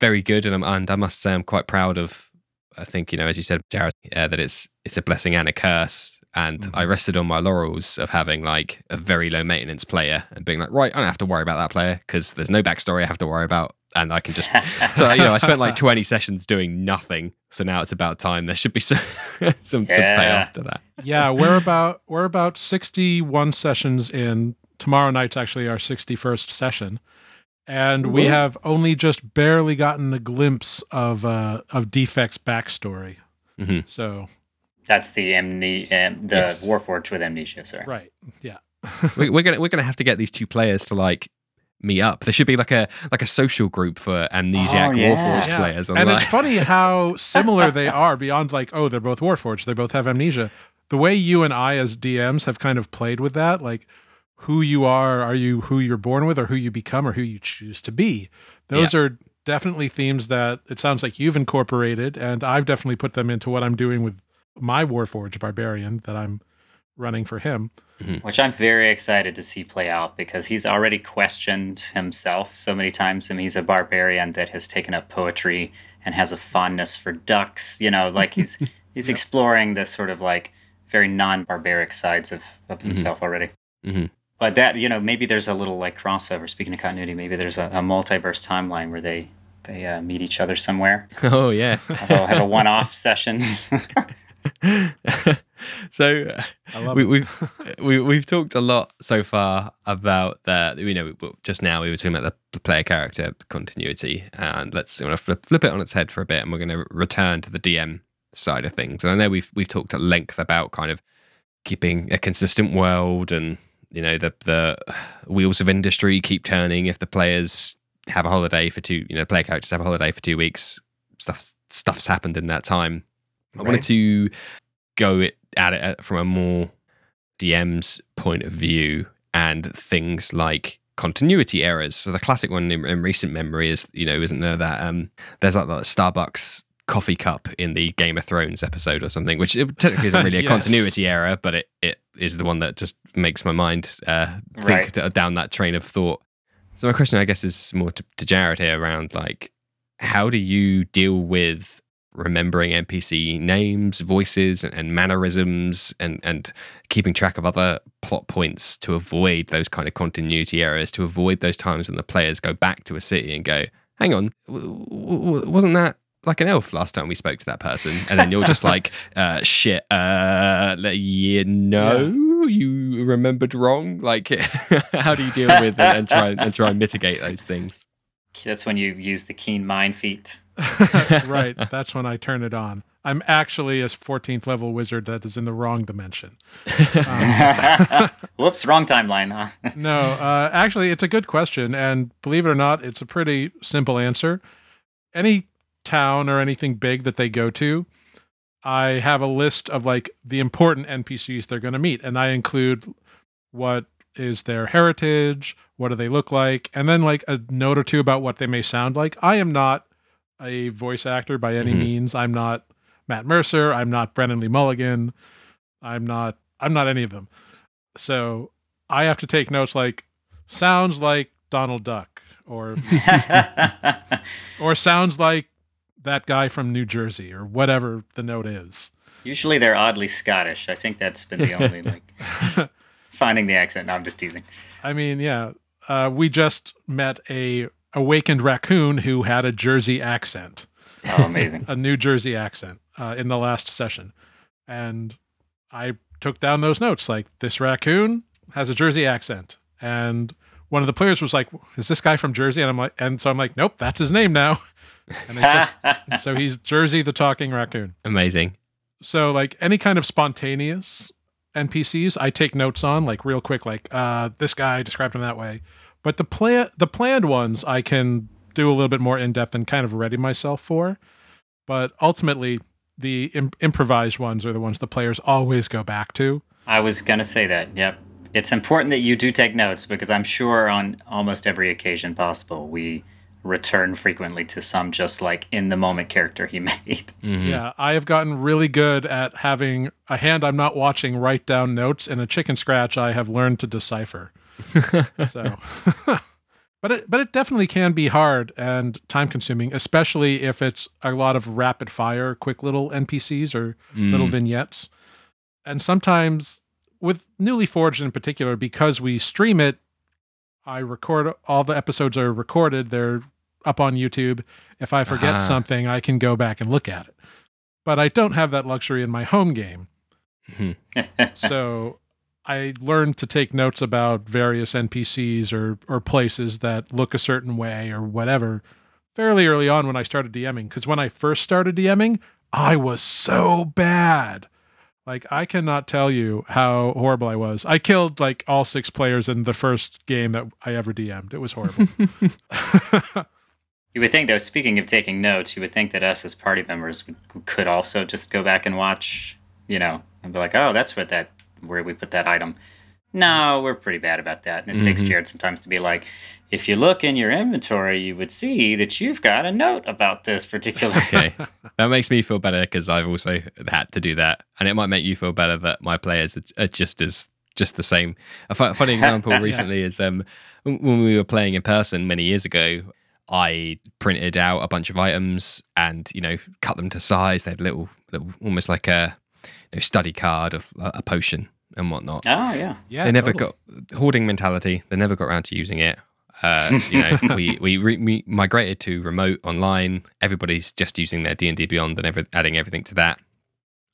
very good. And, I'm, and I must say, I'm quite proud of. I think you know, as you said, Jared, uh, that it's it's a blessing and a curse. And mm-hmm. I rested on my laurels of having like a very low maintenance player and being like, right, I don't have to worry about that player because there's no backstory I have to worry about, and I can just. so you know, I spent like 20 sessions doing nothing. So now it's about time. There should be some some, yeah. some payoff to that yeah, we're about we're about 61 sessions in. Tomorrow night's actually our 61st session. and we have only just barely gotten a glimpse of uh, of Defect's backstory. Mhm. So That's the amne- um, the Yes. Warforged with amnesia. Sorry. right, yeah, we, we're gonna we're gonna have to get these two players to like meet up. There should be like a like a social group for amnesiac Oh, yeah. Warforged Yeah. players. and online. it's funny how similar they are. Beyond like, oh, they're both Warforged, they both have amnesia. The way you and I, as DMs, have kind of played with that, like who you are, are you who you're born with, or who you become, or who you choose to be. Those are definitely themes that it sounds like you've incorporated, and I've definitely put them into what I'm doing with my Warforged barbarian that I'm running for him. Which I'm very excited to see play out because he's already questioned himself so many times. I mean, he's a barbarian that has taken up poetry and has a fondness for ducks. You know, like he's he's exploring this sort of like very non-barbaric sides of, of himself already. Mhm. But that you know, maybe there's a little like crossover. Speaking of continuity, maybe there's a, a multiverse timeline where they they uh, meet each other somewhere. oh yeah. Have a, have a one-off session. so we, it. we've we, we've talked a lot so far about the you know just now we were talking about the player character continuity and let's you know, flip, flip it on its head for a bit and we're going to return to the DM side of things. And I know we've we've talked at length about kind of keeping a consistent world and you know the the wheels of industry keep turning if the players have a holiday for two you know player characters have a holiday for two weeks stuff stuff's happened in that time. I wanted to go it, at it uh, from a more DM's point of view and things like continuity errors. So the classic one in, in recent memory is, you know, isn't there that um, there's like that Starbucks coffee cup in the Game of Thrones episode or something, which it technically isn't really a Yes. continuity error, but it, it is the one that just makes my mind uh, think Right. down that train of thought. So my question, I guess, is more to, to Jared here around like, how do you deal with remembering NPC names, voices, and, mannerisms, and and keeping track of other plot points to avoid those kind of continuity errors, to avoid those times when the players go back to a city and go, "Hang on, w- w- wasn't that?" Like an elf last time we spoke to that person, and then you're just like, uh, "Shit, uh, you know, you remembered wrong." Like, how do you deal with it and try and try and mitigate those things? That's when you use the keen mind feat. right, that's when I turn it on. I'm actually a 14th level wizard that is in the wrong dimension. Whoops, wrong timeline, huh? No, uh, actually, it's a good question. And believe it or not, it's a pretty simple answer. Any town or anything big that they go to, I have a list of like the important NPCs they're going to meet. And I include what is their heritage, what do they look like, and then like a note or two about what they may sound like. I am not a voice actor by any Mhm. means. I'm not Matt Mercer. I'm not Brennan Lee Mulligan. I'm not. I'm not any of them. So I have to take notes like sounds like Donald Duck or or sounds like that guy from New Jersey or whatever the note is. Usually they're oddly Scottish. I think that's been the only like finding the accent. No, I'm just teasing. I mean, yeah, uh, we just met a awakened raccoon who had a Jersey accent, Oh, amazing. a New Jersey accent uh, in the last session, and I took down those notes like this raccoon has a Jersey accent, and one of the players was like, "Is this guy from Jersey?" And I'm like, and so I'm like, "Nope, that's his name now." And just And so he's Jersey the talking raccoon. Amazing. So like any kind of spontaneous NPCs, I take notes on like real quick, like uh, this guy described him that way. But the plan, the planned ones, I can do a little bit more in depth and kind of ready myself for. But ultimately, the Im- improvised ones are the ones the players always go back to. I was going to say that. Yep. It's important that you do take notes because I'm sure on almost every occasion possible, we return frequently to some just like in the moment character he made. Mhm. Yeah, I have gotten really good at having a hand I'm not watching write down notes, and a chicken scratch I have learned to decipher. so, but it but it definitely can be hard and time consuming, especially if it's a lot of rapid fire, quick little NPCs or little Mm. vignettes. And sometimes with Newly Forged in particular, because we stream it, I record all the episodes are recorded. They're up on YouTube. If I forget Ah. something, I can go back and look at it. But I don't have that luxury in my home game. Mhm. So I learned to take notes about various NPCs or or places that look a certain way or whatever fairly early on when I started DMing. Because when I first started DMing, I was so bad. Like I cannot tell you how horrible I was. I killed like all six players in the first game that I ever DM'd. It was horrible. you would think, though, speaking of taking notes, you would think that us as party members could also just go back and watch, you know, and be like, "Oh, that's what that where we put that item." No, we're pretty bad about that, and it mm-hmm. takes Jared sometimes to be like, if you look in your inventory, you would see that you've got a note about this particular. okay, that makes me feel better because I've also had to do that, and it might make you feel better that my players are just as just the same. A funny example recently is um, when we were playing in person many years ago. I printed out a bunch of items and you know cut them to size. They had little, little almost like a know, study card of uh, a potion and whatnot. Oh yeah, yeah. They never totally. got hoarding mentality. They never got around to using it. Uh, you know, we we, re- we, migrated to remote online. Everybody's just using their D and D Beyond and every, adding everything to that.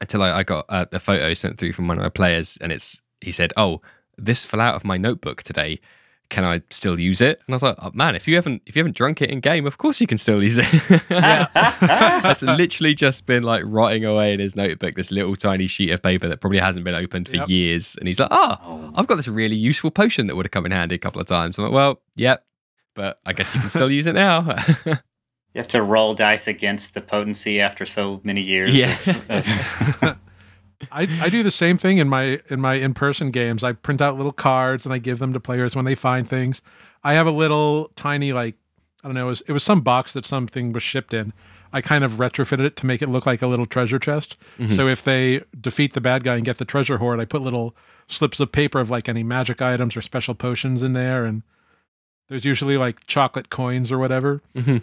Until I, I got uh, a, a, photo sent through from one of my players, and it's he said, "Oh, this fell out of my notebook today can I still use it? And I was like, oh, man, if you haven't if you haven't drunk it in game, of course you can still use it. That's literally just been like writing away in his notebook this little tiny sheet of paper that probably hasn't been opened for yep. years. And he's like, oh, oh, I've got this really useful potion that would have come in handy a couple of times. I'm like, well, yep, but I guess you can still use it now. you have to roll dice against the potency after so many years. Yeah. Of, of I, I do the same thing in my in my in person games. I print out little cards and I give them to players when they find things. I have a little tiny like I don't know, it was, it was some box that something was shipped in. I kind of retrofitted it to make it look like a little treasure chest. Mm-hmm. So if they defeat the bad guy and get the treasure hoard, I put little slips of paper of like any magic items or special potions in there and there's usually like chocolate coins or whatever. Mm-hmm.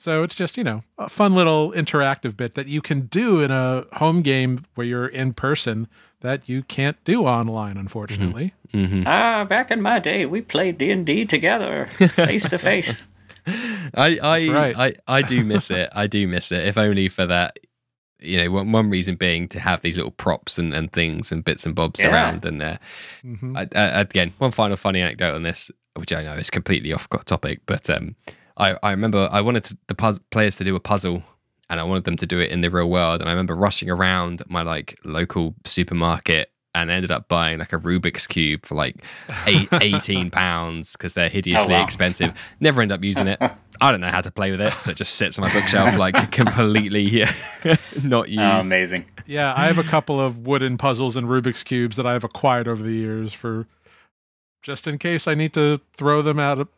So it's just, you know, a fun little interactive bit that you can do in a home game where you're in person that you can't do online, unfortunately. Mm-hmm. Mm-hmm. Ah, back in my day, we played D and D together, face to face. I I, right. I I do miss it. I do miss it. If only for that. You know, one, one reason being to have these little props and, and things and bits and bobs yeah. around. And uh, mm-hmm. I, I, again, one final funny anecdote on this, which I know is completely off topic, but um, I, I remember I wanted to, the puz- players to do a puzzle and I wanted them to do it in the real world. And I remember rushing around my like local supermarket and ended up buying like a Rubik's cube for like eight, 18 pounds because they're oh, hideously oh, wow. expensive. Never end up using it. I don't know how to play with it, so it just sits on my bookshelf like completely not oh, used. Oh, amazing. Yeah, I have a couple of wooden puzzles and Rubik's cubes that I've acquired over the years for just in case I need to throw them out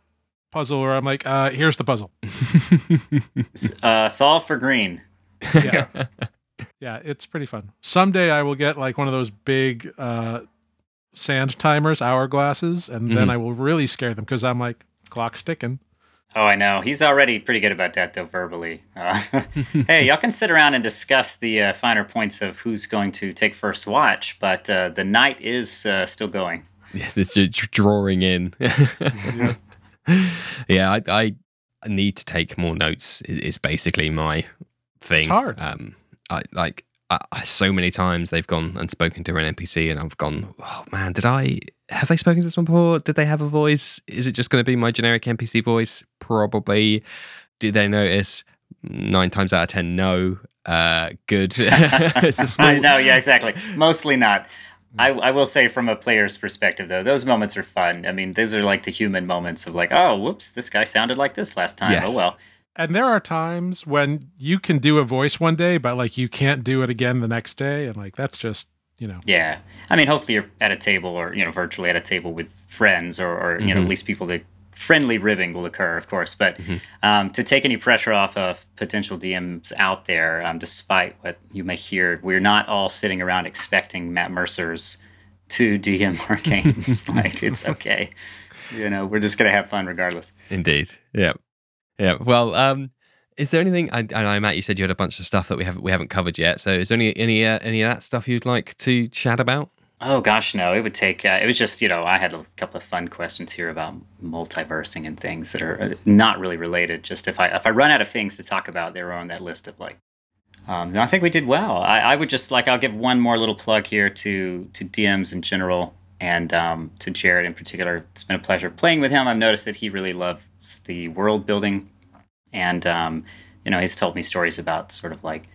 puzzle where I'm like, uh, here's the puzzle. uh, solve for green. Yeah. yeah, it's pretty fun. Someday I will get like one of those big uh, sand timers, hourglasses, and mm-hmm. then I will really scare them because I'm like, clock's ticking. Oh, I know. He's already pretty good about that, though, verbally. Uh, hey, y'all can sit around and discuss the uh, finer points of who's going to take first watch, but uh, the night is uh, still going. Yes, it's drawing in. yeah. yeah, I, I need to take more notes. It's basically my thing. It's hard. Um, I like I, I, so many times they've gone and spoken to an NPC, and I've gone, oh man, did I have they spoken to this one before? Did they have a voice? Is it just going to be my generic NPC voice? Probably. Do they notice? Nine times out of ten, no. Uh, good. it's a small... no, yeah, exactly. Mostly not. I, I will say from a player's perspective though, those moments are fun. I mean, those are like the human moments of like, oh, whoops, this guy sounded like this last time. Oh, yes. Oh well. And there are times when you can do a voice one day, but like you can't do it again the next day, and like that's just you know. Yeah, I mean, hopefully you're at a table or you know virtually at a table with friends or, or you mm-hmm. know at least people that friendly ribbing will occur, of course, but mm-hmm. um, to take any pressure off of potential DMs out there, um, despite what you may hear, we're not all sitting around expecting Matt Mercer's to DM our games. like it's okay, you know, we're just gonna have fun regardless. Indeed, yeah, yeah. Well, um, is there anything? I, I know Matt, you said you had a bunch of stuff that we haven't we haven't covered yet. So, is there any any uh, any of that stuff you'd like to chat about? Oh gosh, no. It would take. Uh, it was just you know I had a couple of fun questions here about multiversing and things that are uh, not really related. Just if I if I run out of things to talk about, they were on that list of like. Um, no, I think we did well. I, I would just like I'll give one more little plug here to to DMs in general And um, to Jared in particular, it's been a pleasure playing with him. I've noticed that he really loves the world building, and um, you know, he's told me stories about sort of like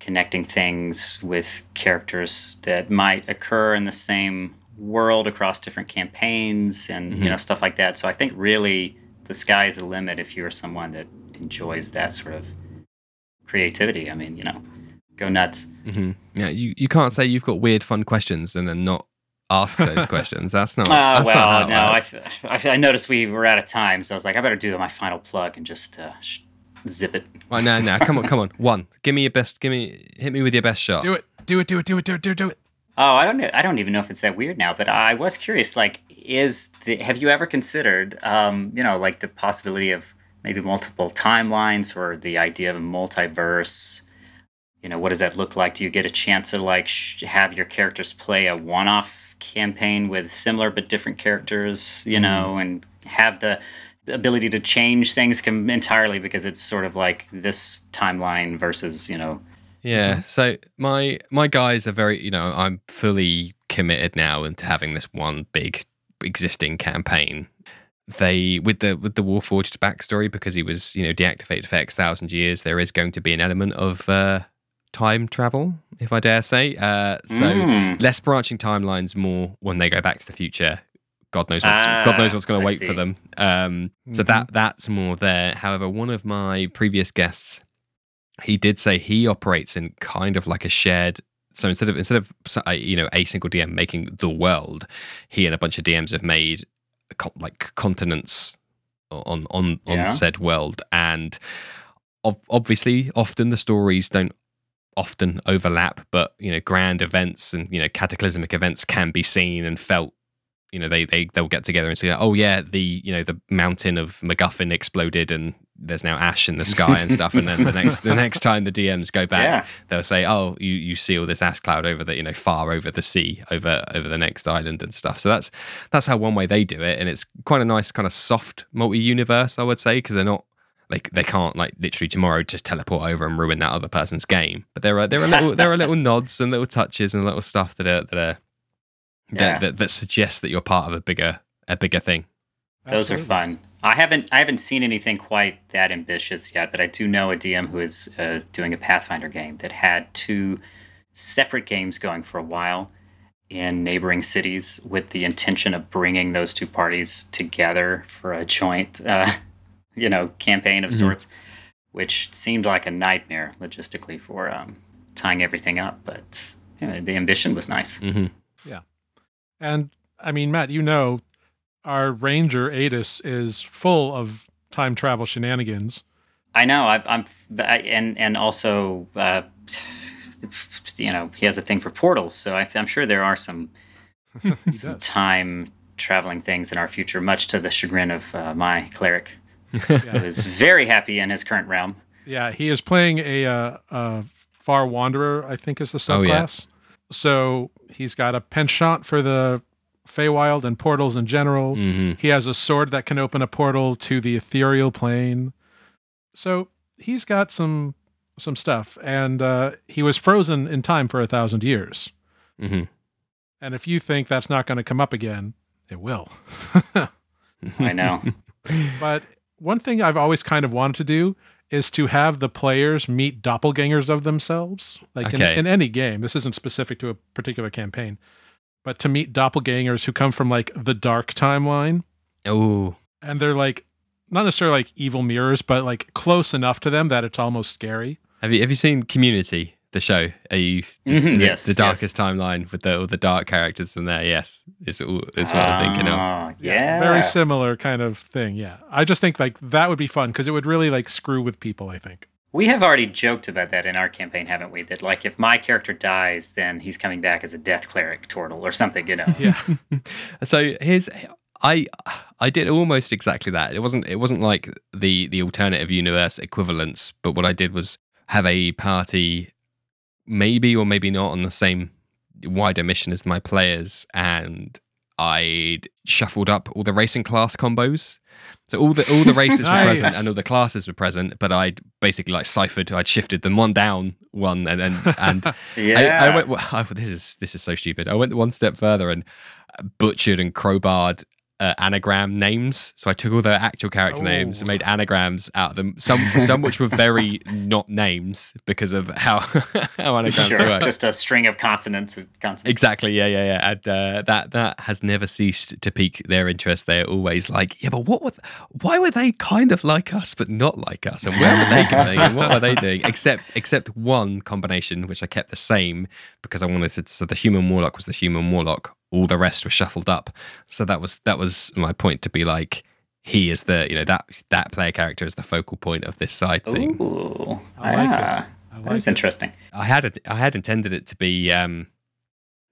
connecting things with characters that might occur in the same world across different campaigns and Mhm. you know stuff like that. So I think really the sky is the limit if you're someone that enjoys that sort of creativity. I mean, you know, go nuts. hmm Yeah, you, you can't say you've got weird, fun questions and then not ask those questions. That's not. Oh, that's not well, it no, I, th- I, I noticed we were out of time, so I was like, I better do my final plug and just uh, sh- zip it. Right, now, now, come on, come on. One, give me your best. Give me, hit me with your best shot. Do it. Do it. Do it. Do it. Do it. Do it. Do it. Oh, I don't know. I don't even know if it's that weird now, but I was curious. Like, is the have you ever considered, um, you know, like the possibility of maybe multiple timelines or the idea of a multiverse? You know, what does that look like? Do you get a chance to like sh- have your characters play a one-off campaign with similar but different characters? You know, and have the the ability to change things com- entirely because it's sort of like this timeline versus you know Yeah. So my my guys are very, you know, I'm fully committed now into having this one big existing campaign. They with the with the Warforged backstory because he was, you know, deactivated for X thousand years. There is going to be an element of uh, time travel, if I dare say. Uh, so Mm. less branching timelines, more when they go back to the future. God knows what's God knows Ah, what's going to wait see. for them. Um, So Mhm. that that's more there. However, one of my previous guests, he did say he operates in kind of like a shared. So instead of instead of uh, you know a single DM making the world, he and a bunch of DMs have made like continents on on on Yeah. said world, and obviously, often the stories don't often overlap, but you know, grand events and you know, cataclysmic events can be seen and felt. You know, they they they'll get together and say, "Oh yeah, the you know the mountain of MacGuffin exploded and there's now ash in the sky and stuff." And then the next the next time the DMs go back, Yeah. they'll say, "Oh, you you see all this ash cloud over the you know far over the sea over over the next island and stuff." So that's that's how one way they do it, and it's quite a nice kind of soft multi universe, I would say, because they're not like they can't like literally tomorrow just teleport over and ruin that other person's game. But there are there are little there are little nods and little touches and little stuff that are that are that, Yeah. that, that suggest that you're part of a bigger a bigger thing. Those are fun. I haven't I haven't seen anything quite that ambitious yet, but I do know a DM who is uh, doing a Pathfinder game that had two separate games going for a while in neighboring cities with the intention of bringing those two parties together for a joint, uh, you know, campaign of Mhm. sorts, which seemed like a nightmare logistically for um, tying everything up. But you know, the ambition was nice. hmm And I mean, Matt, you know, our ranger Adis is full of time travel shenanigans. I know. I, I'm, I, and and also, uh, you know, he has a thing for portals, so I, I'm sure there are some, some time traveling things in our future, much to the chagrin of uh, my cleric, who Yeah. is very happy in his current realm. yeah, he is playing a, uh, a fey wanderer, I think is the subclass. Oh, yeah. subclass. So he's got a penchant for the Feywild and portals in general. hmm He has a sword that can open a portal to the ethereal plane. So he's got some some stuff, and uh, he was frozen in time for a thousand years. hmm And if you think that's not going to come up again, it will. I know. but one thing I've always kind of wanted to do is to have the players meet doppelgangers of themselves, like Okay. in, in any game. This isn't specific to a particular campaign, but to meet doppelgangers who come from like the dark timeline. oh, and they're like not necessarily like evil mirrors, but like close enough to them that it's almost scary. have you have you seen Community? The show, are you the, Mhm, the- yes, the yes. darkest timeline with the all the dark characters from there? Yes, is is what I'm thinking of. Yeah. Very similar kind of thing. Yeah. I just think like that would be fun because it would really like screw with people, I think. We have already joked about that in our campaign, haven't we? That like if my character dies, then he's coming back as a death cleric turtle or something, you know. Yeah. So here's I I did almost exactly that. It wasn't it wasn't like the the alternative universe equivalents, but what I did was have a party maybe or maybe not on the same wider mission as my players and I'd shuffled up all the racing class combos. So all the all the races were present and all the classes were present, but I'd basically like ciphered. I'd shifted them one down, one, and and, and Yeah. I, I went. well, I, this is this is so stupid. I went one step further, and butchered and crowbarred uh, anagram names. So I took all their actual character names and made anagrams out of them. Some some which were very not names because of how how anagrams Sure, work. just a string of consonants. consonants. Exactly. Yeah, yeah, yeah. And uh, that that has never ceased to pique their interest. They're always like, yeah, but what? Were why were they kind of like us but not like us? And where were they going? and what were they doing? Except except one combination, which I kept the same because I wanted to. So the human warlock was the human warlock. All the rest were shuffled up. So that was that was my point to be like. He is the you know that that player character is the focal point of this side thing. Ooh, I like it. ah, that like is it. interesting. I had it, I had intended it to be um,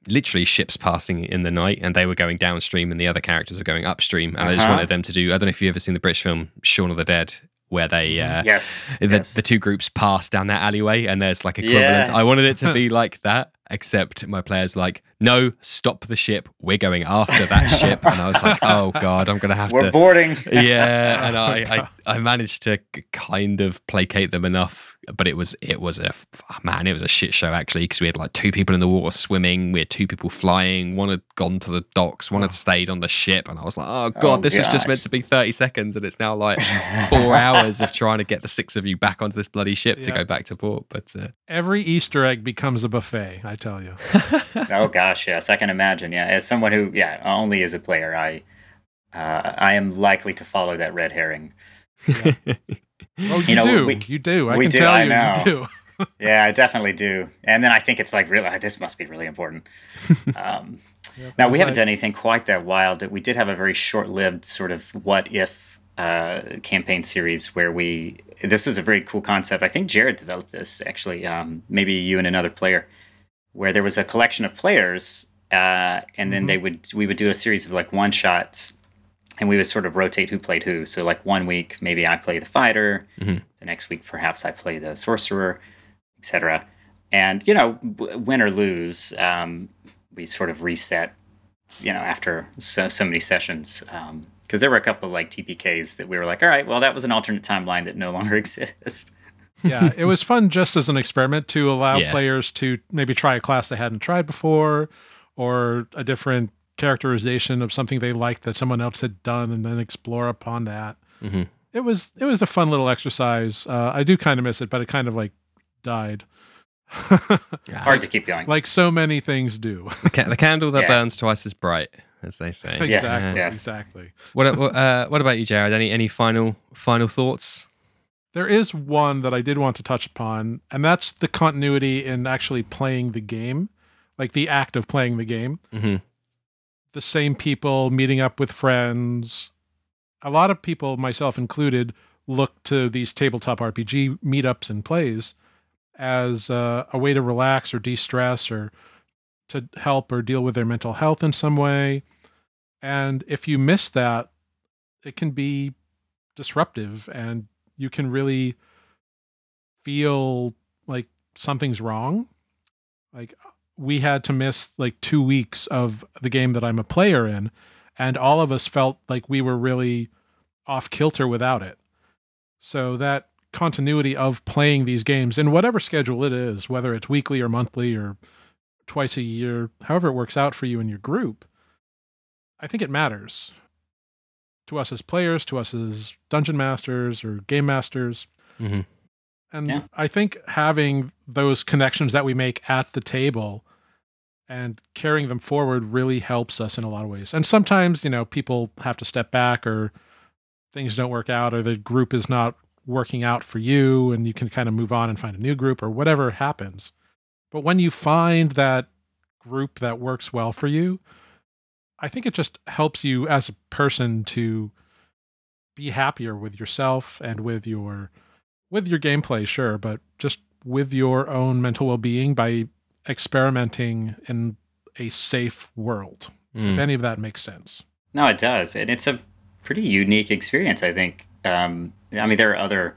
literally ships passing in the night, and they were going downstream, and the other characters were going upstream. And I just Uh-huh. wanted them to do. I don't know if you've ever seen the British film Shaun of the Dead, where they uh, Yes, the, yes. the two groups pass down that alleyway, and there's like equivalent. Yeah. I wanted it to be like that, except my players like, no, stop the ship. We're going after that ship, and I was like, oh god, I'm gonna have to We're to boarding. yeah, and Oh, I, I I managed to kind of placate them enough, but it was it was a, man, it was a shit show actually because we had like two people in the water swimming, we had two people flying, one had gone to the docks, one had stayed on the ship, and I was like, oh god, Oh, this was just meant to be thirty seconds, and it's now like four hours of trying to get the six of you back onto this bloody ship to go back to port. But uh, Every Easter egg becomes a buffet, I tell you. oh gosh, yes, I can imagine. Yeah, as someone who, yeah, only as a player, I, uh, I am likely to follow that red herring. Well, you, You know, do. we- you do. I we can do, tell I you, know. you do. Yeah, I definitely do. And then I think it's like, really, this must be really important. Um, Yep, now we haven't like- done anything quite that wild. We did have a very short-lived sort of what if uh, campaign series where we. This was a very cool concept. I think Jared developed this actually. Um, maybe you and another player, where there was a collection of players, uh, and then Mhm. they would we would do a series of like one shots, and we would sort of rotate who played who. So like one week maybe I play the fighter, Mhm. the next week perhaps I play the sorcerer, etc. And you know, w- win or lose, um, we sort of reset. You know, after so so many sessions, because there were a couple of like TPKs that we were like, all right, well, that was an alternate timeline that no longer exists. Yeah, it was fun just as an experiment to allow Yeah. players to maybe try a class they hadn't tried before or a different characterization of something they liked that someone else had done and then explore upon that. Mhm. It was it was a fun little exercise. Uh, I do kind of miss it, but it kind of like died. Hard to keep going. like so many things do. the, ca- the candle that Yeah. burns twice as bright, as they say. Yes, exactly. yes. Exactly. What what, uh, what about you, Jared? Any any final final thoughts? There is one that I did want to touch upon, and that's the continuity in actually playing the game, like the act of playing the game. hmm The same people meeting up with friends. A lot of people, myself included, look to these tabletop RPG meetups and plays as uh, a way to relax or de stress or to help or deal with their mental health in some way. And if you miss that, it can be disruptive and you can really feel like something's wrong. Like we had to miss like two weeks of the game that I'm a player in, and all of us felt like we were really off kilter without it. So that continuity of playing these games in whatever schedule it is, whether it's weekly or monthly or twice a year, however it works out for you and your group, I think it matters to us as players, to us as dungeon masters or game masters. hmm And Yeah. I think having those connections that we make at the table and carrying them forward really helps us in a lot of ways. And sometimes, you know, people have to step back or things don't work out or the group is not working out for you and you can kind of move on and find a new group or whatever happens. But when you find that group that works well for you, I think it just helps you as a person to be happier with yourself and with your with your gameplay, sure, but just with your own mental well-being by experimenting in a safe world. Mm. If any of that makes sense. No, it does, and it's a pretty unique experience. I think. Um, I mean, there are other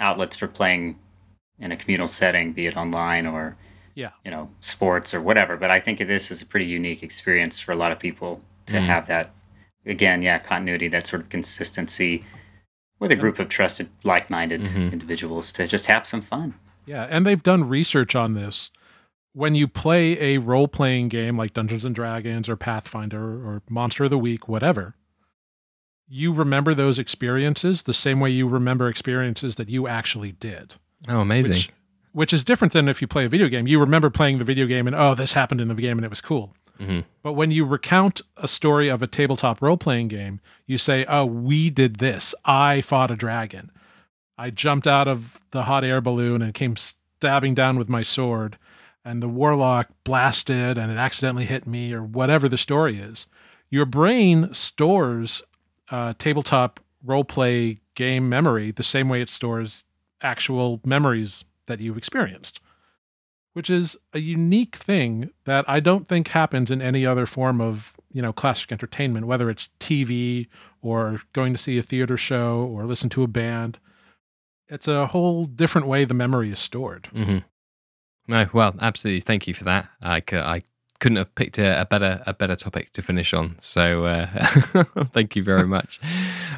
outlets for playing in a communal setting, be it online or Yeah. you know sports or whatever. But I think this is a pretty unique experience for a lot of people to Mm. have that. Again, yeah, continuity, that sort of consistency with a group of trusted, like-minded Mhm. individuals to just have some fun. Yeah, and they've done research on this when you play a role playing game like Dungeons and Dragons or Pathfinder or Monster of the Week, whatever, you remember those experiences the same way you remember experiences that you actually did. Oh, amazing. Which, which is different than if you play a video game. You remember playing the video game and, oh, this happened in the game and it was cool. Mhm. But when you recount a story of a tabletop role playing game, you say, oh, we did this. I fought a dragon. I jumped out of the hot air balloon and came stabbing down with my sword, and the warlock blasted and it accidentally hit me, or whatever the story is. Your brain stores uh, tabletop role play game memory the same way it stores actual memories that you experienced, which is a unique thing that I don't think happens in any other form of you know classic entertainment, whether it's TV or going to see a theater show or listen to a band. It's a whole different way the memory is stored. hmm No, well, absolutely. Thank you for that. I, c- I couldn't have picked a, a better a better topic to finish on. So uh, thank you very much.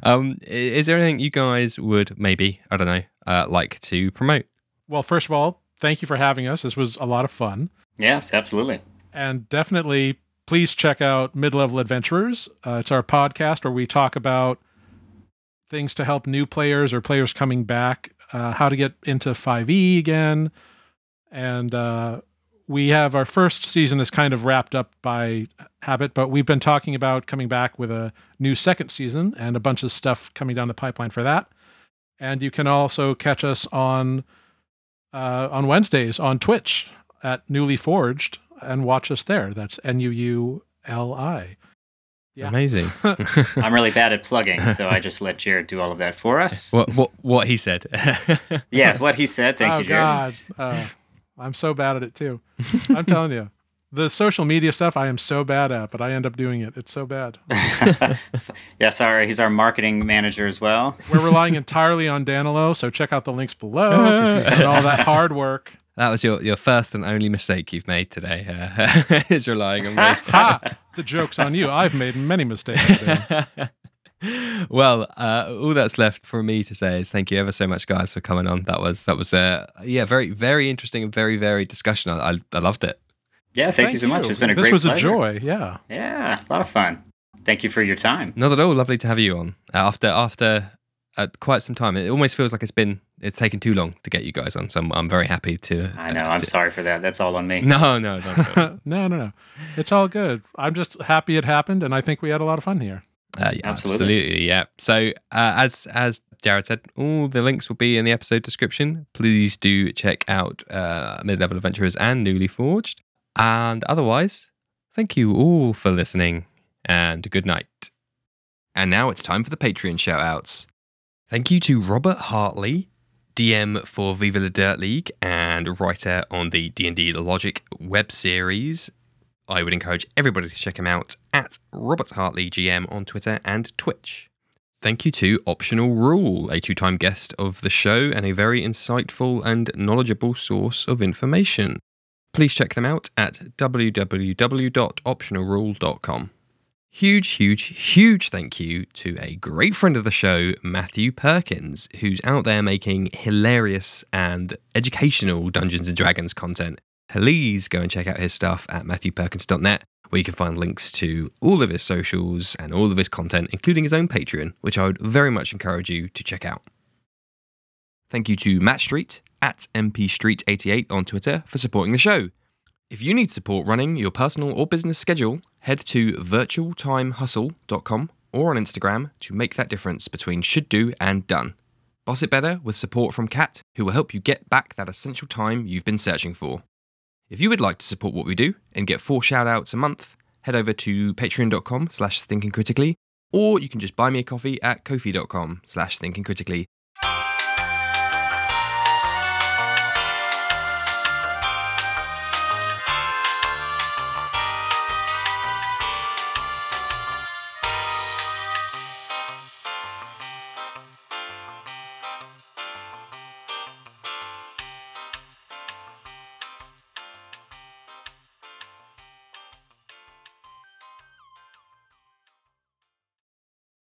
Um, is there anything you guys would maybe I don't know uh, like to promote? Well, first of all, thank you for having us. This was a lot of fun. Yes, absolutely. and definitely please check out mid-level adventurers uh, it's our podcast where we talk about things to help new players or players coming back uh, how to get into 5e again and uh, we have our first season is kind of wrapped up by habit but we've been talking about coming back with a new second season and a bunch of stuff coming down the pipeline for that and you can also catch us on uh, on wednesdays on twitch at newly forged and watch us there. That's N U U L I. Yeah. Amazing. I'm really bad at plugging, so I just let Jared do all of that for us. what what what he said. Yeah, what he said. Thank oh you, Jared. God, uh, I'm so bad at it too. I'm telling you, the social media stuff I am so bad at, but I end up doing it. It's so bad. yeah, sorry. He's our marketing manager as well. We're relying entirely on Danilo, so check out the links below because he's done all that hard work. that was your, your first and only mistake you've made today. Uh, is relying on me. Ha! The joke's on you. I've made many mistakes. Today. well, uh, all that's left for me to say is thank you ever so much, guys, for coming on. That was that was uh, yeah, very very interesting and very very discussion. I, I, I loved it. Yeah, thank, you so much. It's been a this great This was pleasure. a joy. Yeah. Yeah, a lot of fun. Thank you for your time. Not at all. Lovely to have you on uh, after after uh, quite some time. It almost feels like it's been it's taken too long to get you guys on. So I'm, I'm very happy to. I know. I'm to- sorry for that. That's all on me. No, no, no. no. no, no, no. It's all good. I'm just happy it happened, and I think we had a lot of fun here. Uh, yeah, Absolutely. absolutely. yeah. So uh, as as Jared said, all the links will be in the episode description. Please do check out uh, Mid Level Adventurers and Newly Forged. And otherwise, thank you all for listening, and good night. And now it's time for the Patreon shout outs. Thank you to Robert Hartley, DM for Viva la Dirt League and writer on the D&D Logic web series. I would encourage everybody to check him out at Robert Hartley GM on Twitter and Twitch. Thank you to Optional Rule, a two time guest of the show and a very insightful and knowledgeable source of information. Please check them out at www.optionalrule.com. Huge, huge, huge thank you to a great friend of the show, Matthew Perkins, who's out there making hilarious and educational Dungeons and Dragons content. Please go and check out his stuff at matthewperkins.net, where you can find links to all of his socials and all of his content, including his own Patreon, which I would very much encourage you to check out. Thank you to Matt Street at mpstreet88 on Twitter for supporting the show. If you need support running your personal or business schedule, head to virtualtimehustle.com or on Instagram to make that difference between should do and done. Boss it better with support from Kat, who will help you get back that essential time you've been searching for. If you would like to support what we do and get four shout-outs a month, head over to patreon.com slash thinkingcritically, or you can just buy me a coffee at kofi.com slash thinkingcritically